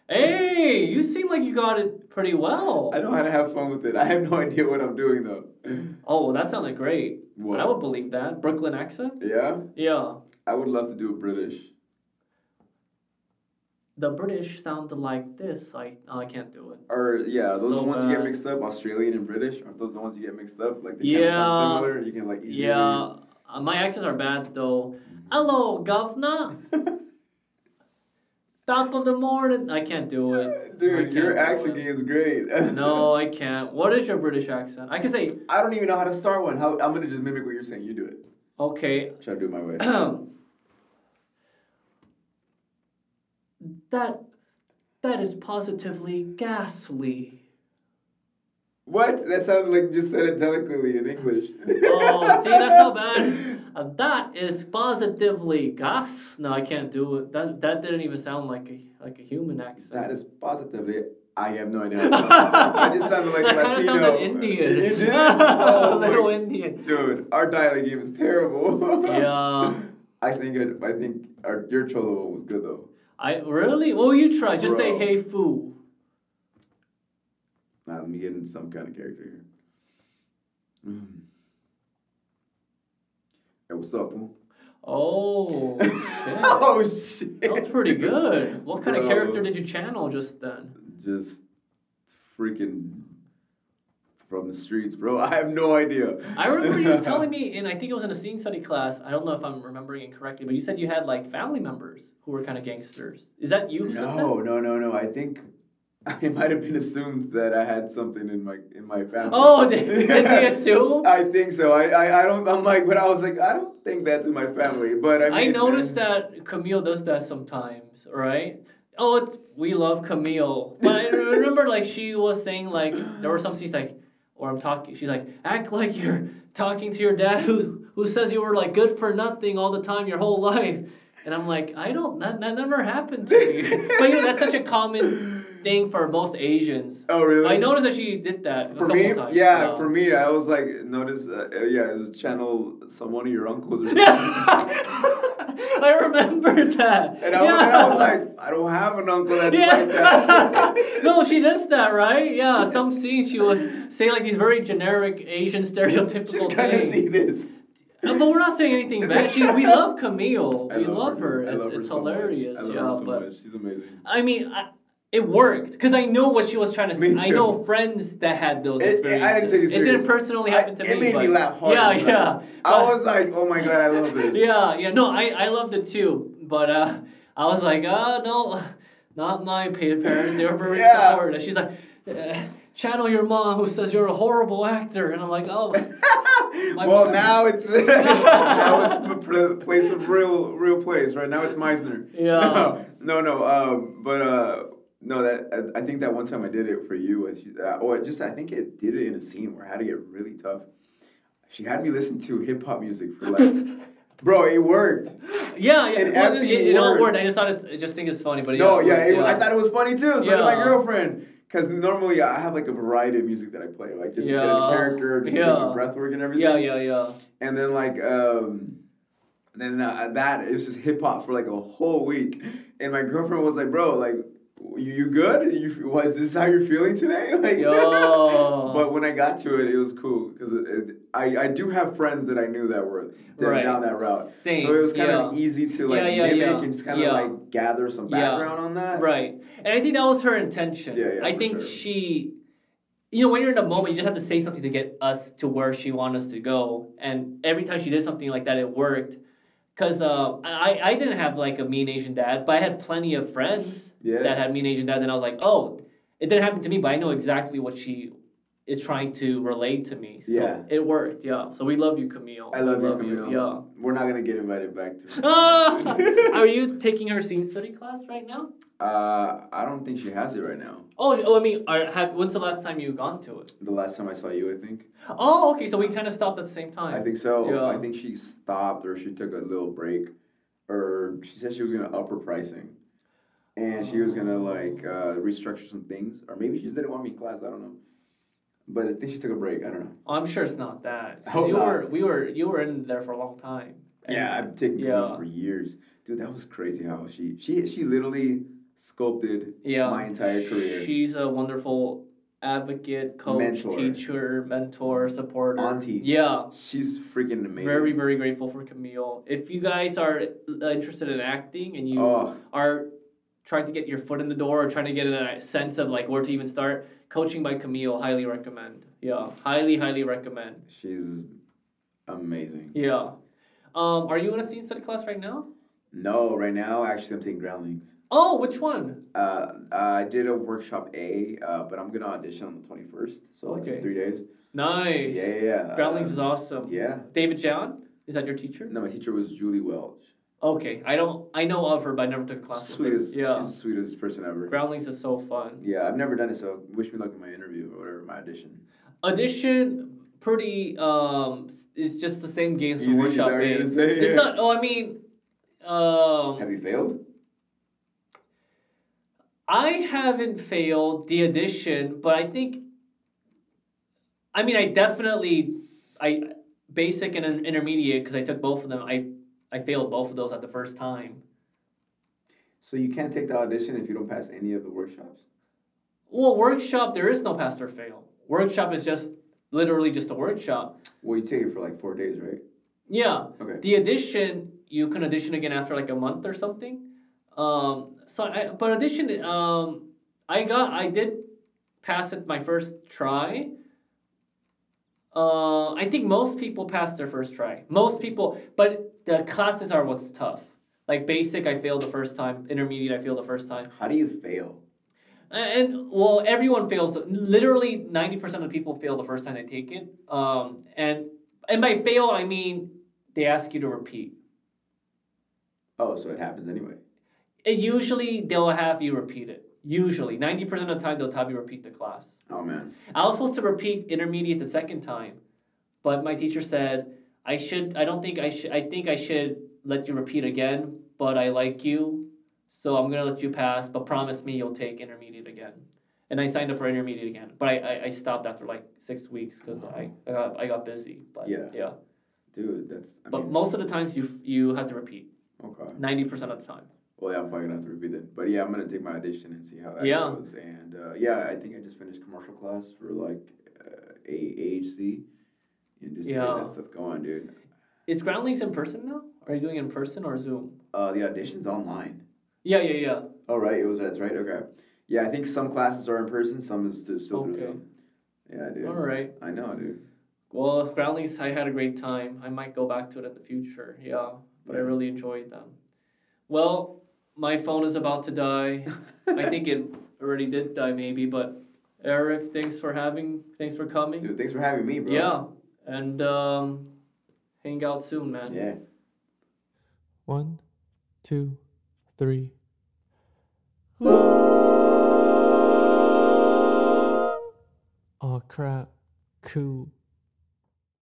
Hey, you seem like you got it pretty well. I know how to have fun with it. I have no idea what I'm doing though. Oh, that sounded great. What? I would believe that. Brooklyn accent? Yeah, Yeah. I would love to do a British. The British sounded like this. I oh, I can't do it. Or yeah, those So are the ones you get mixed up. Australian and British. Aren't those the ones you get mixed up? Like they kind of sound similar. You can like easily. Yeah, uh, my accents are bad though. Hello, governor. Top of the morning. I can't do it. Dude, your accent game is great. No, I can't. What is your British accent? I can say I don't even know how to start one. How I'm gonna just mimic what you're saying. You do it. okay. Try to do it my way. that that is positively ghastly. What? That sounded like you just said it delicately in English. Oh, see, that's how bad. Uh, that is positively gas. No, I can't do it. That that didn't even sound like a like a human accent. That is positively. I have no idea. I just sounded like that Latino. Kind of sounded Indian. You did? Oh, little Indian. Dude, our dialect game is terrible. Yeah. I think it, I think our your cholo was good though. I really. What will you try? Just say "Hey, foo." Now let me get into some kind of character here. Mm. Hey, what's up, fool? Oh shit. oh shit! That was pretty good. What kind of character did you channel just then? Just freaking from the streets, bro. I have no idea. I remember you was telling me, and I think it was in a scene study class. I don't know if I'm remembering it correctly, but you said you had like family members who were kind of gangsters. Is that you? Who said that? No, no, no, no. I think it might have been assumed that I had something in my in my family. Oh, did, did they assume? I think so. I, I I don't. I'm like, but I was like, I don't think that's in my family. But I mean, I noticed uh, that Camille does that sometimes, right? Oh, it's, we love Camille. But I remember like she was saying like there were some scenes like, or I'm talking. She's like, act like you're talking to your dad who who says you were like good for nothing all the time your whole life. And I'm like, I don't. That, that never happened to me. but you know, that's such a common thing for most Asians. Oh really? I noticed that she did that a For couple me, times. yeah, for me, I was like, notice, uh, yeah, channel someone of your uncles or something. I remember that. And I, was, and I was like, I don't have an uncle that's Yeah. like that. no, she does that, right? Yeah, some scenes she would say like these very generic Asian stereotypical Just kind of things. see this. Uh, but we're not saying anything bad. She, we love Camille. I we love, her. I It's, love her it's so much. hilarious. I love yeah, her so but much. She's amazing. I mean, I, it worked because I know what she was trying to say. I know friends that had those It- it- experiences. I didn't take it It didn't personally happen I- to it me. made but me laugh hard. Yeah, It yeah. I was like, oh my god, I love this. yeah, yeah. No, I, I loved it too. But uh, I was like, oh, no, not my parents. They were very Yeah. supportive. And she's like, uh, channel your mom who says you're a horrible actor. And I'm like, oh. My well, mom- now it's now it's a place of real real place, right? Now it's Meisner. Yeah. No, no, um, but uh, no, that I, I think that one time I did it for you, and she, uh, or just I think it did it in a scene where I had to get really tough. She had me listen to hip hop music for like, bro, it worked. Yeah, yeah. It well, it, effing it all worked. worked. I just thought it's, I just think it's funny. But No, it yeah, worked, it, I thought it was funny too. So did my girlfriend. Because normally I have like a variety of music that I play, like just to get in Yeah. character, just to Yeah. get my breath work and everything. Yeah, yeah, yeah. And then like um, then uh, that it was just hip hop for like a whole week, and my girlfriend was like, "Bro, like, you, you good? You was this how you're feeling today?" Like, Yo. but when I got to it, it was cool because it, it, I I do have friends that I knew that were that- Right. down that route, Same, so it was kind of easy to like Yeah, yeah, mimic yeah. and just kind of Yeah. like gather some Yeah. background on that. Right. And I think that was her intention. Yeah, yeah, I think sure. she you know, when you're in the moment, you just have to say something to get us to where she wanted us to go. And every time she did something like that, it worked. Cause uh, I I didn't have like a mean Asian dad, but I had plenty of friends Yeah. that had mean Asian dads, and I was like, oh, it didn't happen to me, but I know exactly what she is trying to relate to me. So Yeah. it worked. Yeah. So we love you, Camille. I love, We you, Camille. Yeah. We're not gonna get invited back to. Are you taking her scene study class right now? Uh, I don't think she has it right now. Oh, oh I mean, are, have, when's the last time you gone to it? The last time I saw you, I think. Oh, okay, so we kind of stopped at the same time. I think so. Yeah. I think she stopped or she took a little break, or she said she was gonna up her pricing, and she was gonna like uh, restructure some things, or maybe she just didn't want me in class. I don't know. But I think she took a break. I don't know. Oh, I'm sure it's not that. I hope you not. were, we were, you were in there for a long time. Yeah, I've taken yeah. for years, dude. That was crazy how she she she literally sculpted Yeah. my entire career. She's a wonderful advocate, coach, Mentor. teacher, mentor, supporter. Auntie. Yeah. She's freaking amazing. Very, very grateful for Camille. If you guys are uh, interested in acting and you Oh, are trying to get your foot in the door or trying to get a sense of like where to even start, coaching by Camille, highly recommend. Yeah, highly, highly recommend. she's amazing. Yeah. Um, are you in a scene study class right now? No, right now actually I'm taking Groundlings. Oh, which one? Uh, I did a workshop A, uh, but I'm gonna audition on the 21st, so like in three days. Nice. Yeah, yeah, yeah. Groundlings uh, is awesome. Yeah. David John, is that your teacher? No, my teacher was Julie Welch. Okay, I don't. I know of her, but I never took a class. with her. Sweetest, Yeah. she's the sweetest person ever. Groundlings is so fun. Yeah, I've never done it, so wish me luck in my interview or whatever, my audition. Audition, pretty. Um, it's just the same game as the Easy, is that workshop what you're game. gonna say? It's not. Oh, I mean, um, Have you failed? I haven't failed the audition, but I think. I mean, I definitely, I basic and intermediate because I took both of them. I I failed both of those at the first time. So you can't take the audition if you don't pass any of the workshops? Well, workshop there is no pass or fail. Workshop is just literally just a workshop. Well, you take it for like four days, right? Yeah. Okay. The audition you can audition again after like a month or something. Um, so I but audition um I got I did pass it my first try. Uh, I think most people pass their first try. Most people, but the classes are what's tough. Like basic, I failed the first time. Intermediate, I failed the first time. How do you fail? And well, everyone fails. Literally, ninety percent of people fail the first time they take it. Um, and and by fail, I mean they ask you to repeat. Oh, so it happens anyway. And usually, they'll have you repeat it. Usually, ninety percent of the time, they'll have you repeat the class. Oh man. I was supposed to repeat intermediate the second time, but my teacher said I should. I don't think I should. I think I should let you repeat again. But I like you, so I'm gonna let you pass. But promise me you'll take intermediate again. And I signed up for intermediate again, but I, I, I stopped after like six weeks because I, I got I got busy. But Yeah. yeah. Dude, that's. I But mean, most of the times you you have to repeat okay. ninety percent of the time. Well, yeah, I'm probably gonna have to repeat it. But yeah, I'm gonna take my audition and see how that Yeah. goes. And uh, yeah, I think I just finished commercial class for like uh, AHC, and just Yeah. get that stuff going, dude. Is Groundlings in person now? Are you doing it in person or Zoom? Uh, the audition's online. Yeah, yeah, yeah. Oh right, it was that's right. Okay. Yeah, I think some classes are in person, some is still still through Okay. Zoom. Yeah, dude. All right. I know, dude. Well, Groundlings, I had a great time. I might go back to it in the future. Yeah, but I really enjoyed them. Well, my phone is about to die. I think it already did die, maybe. But Erick, thanks for having, thanks for coming. Dude, thanks for having me, bro. Yeah, and um, hang out soon, man. Yeah. One, two, three. Oh crap. Cool.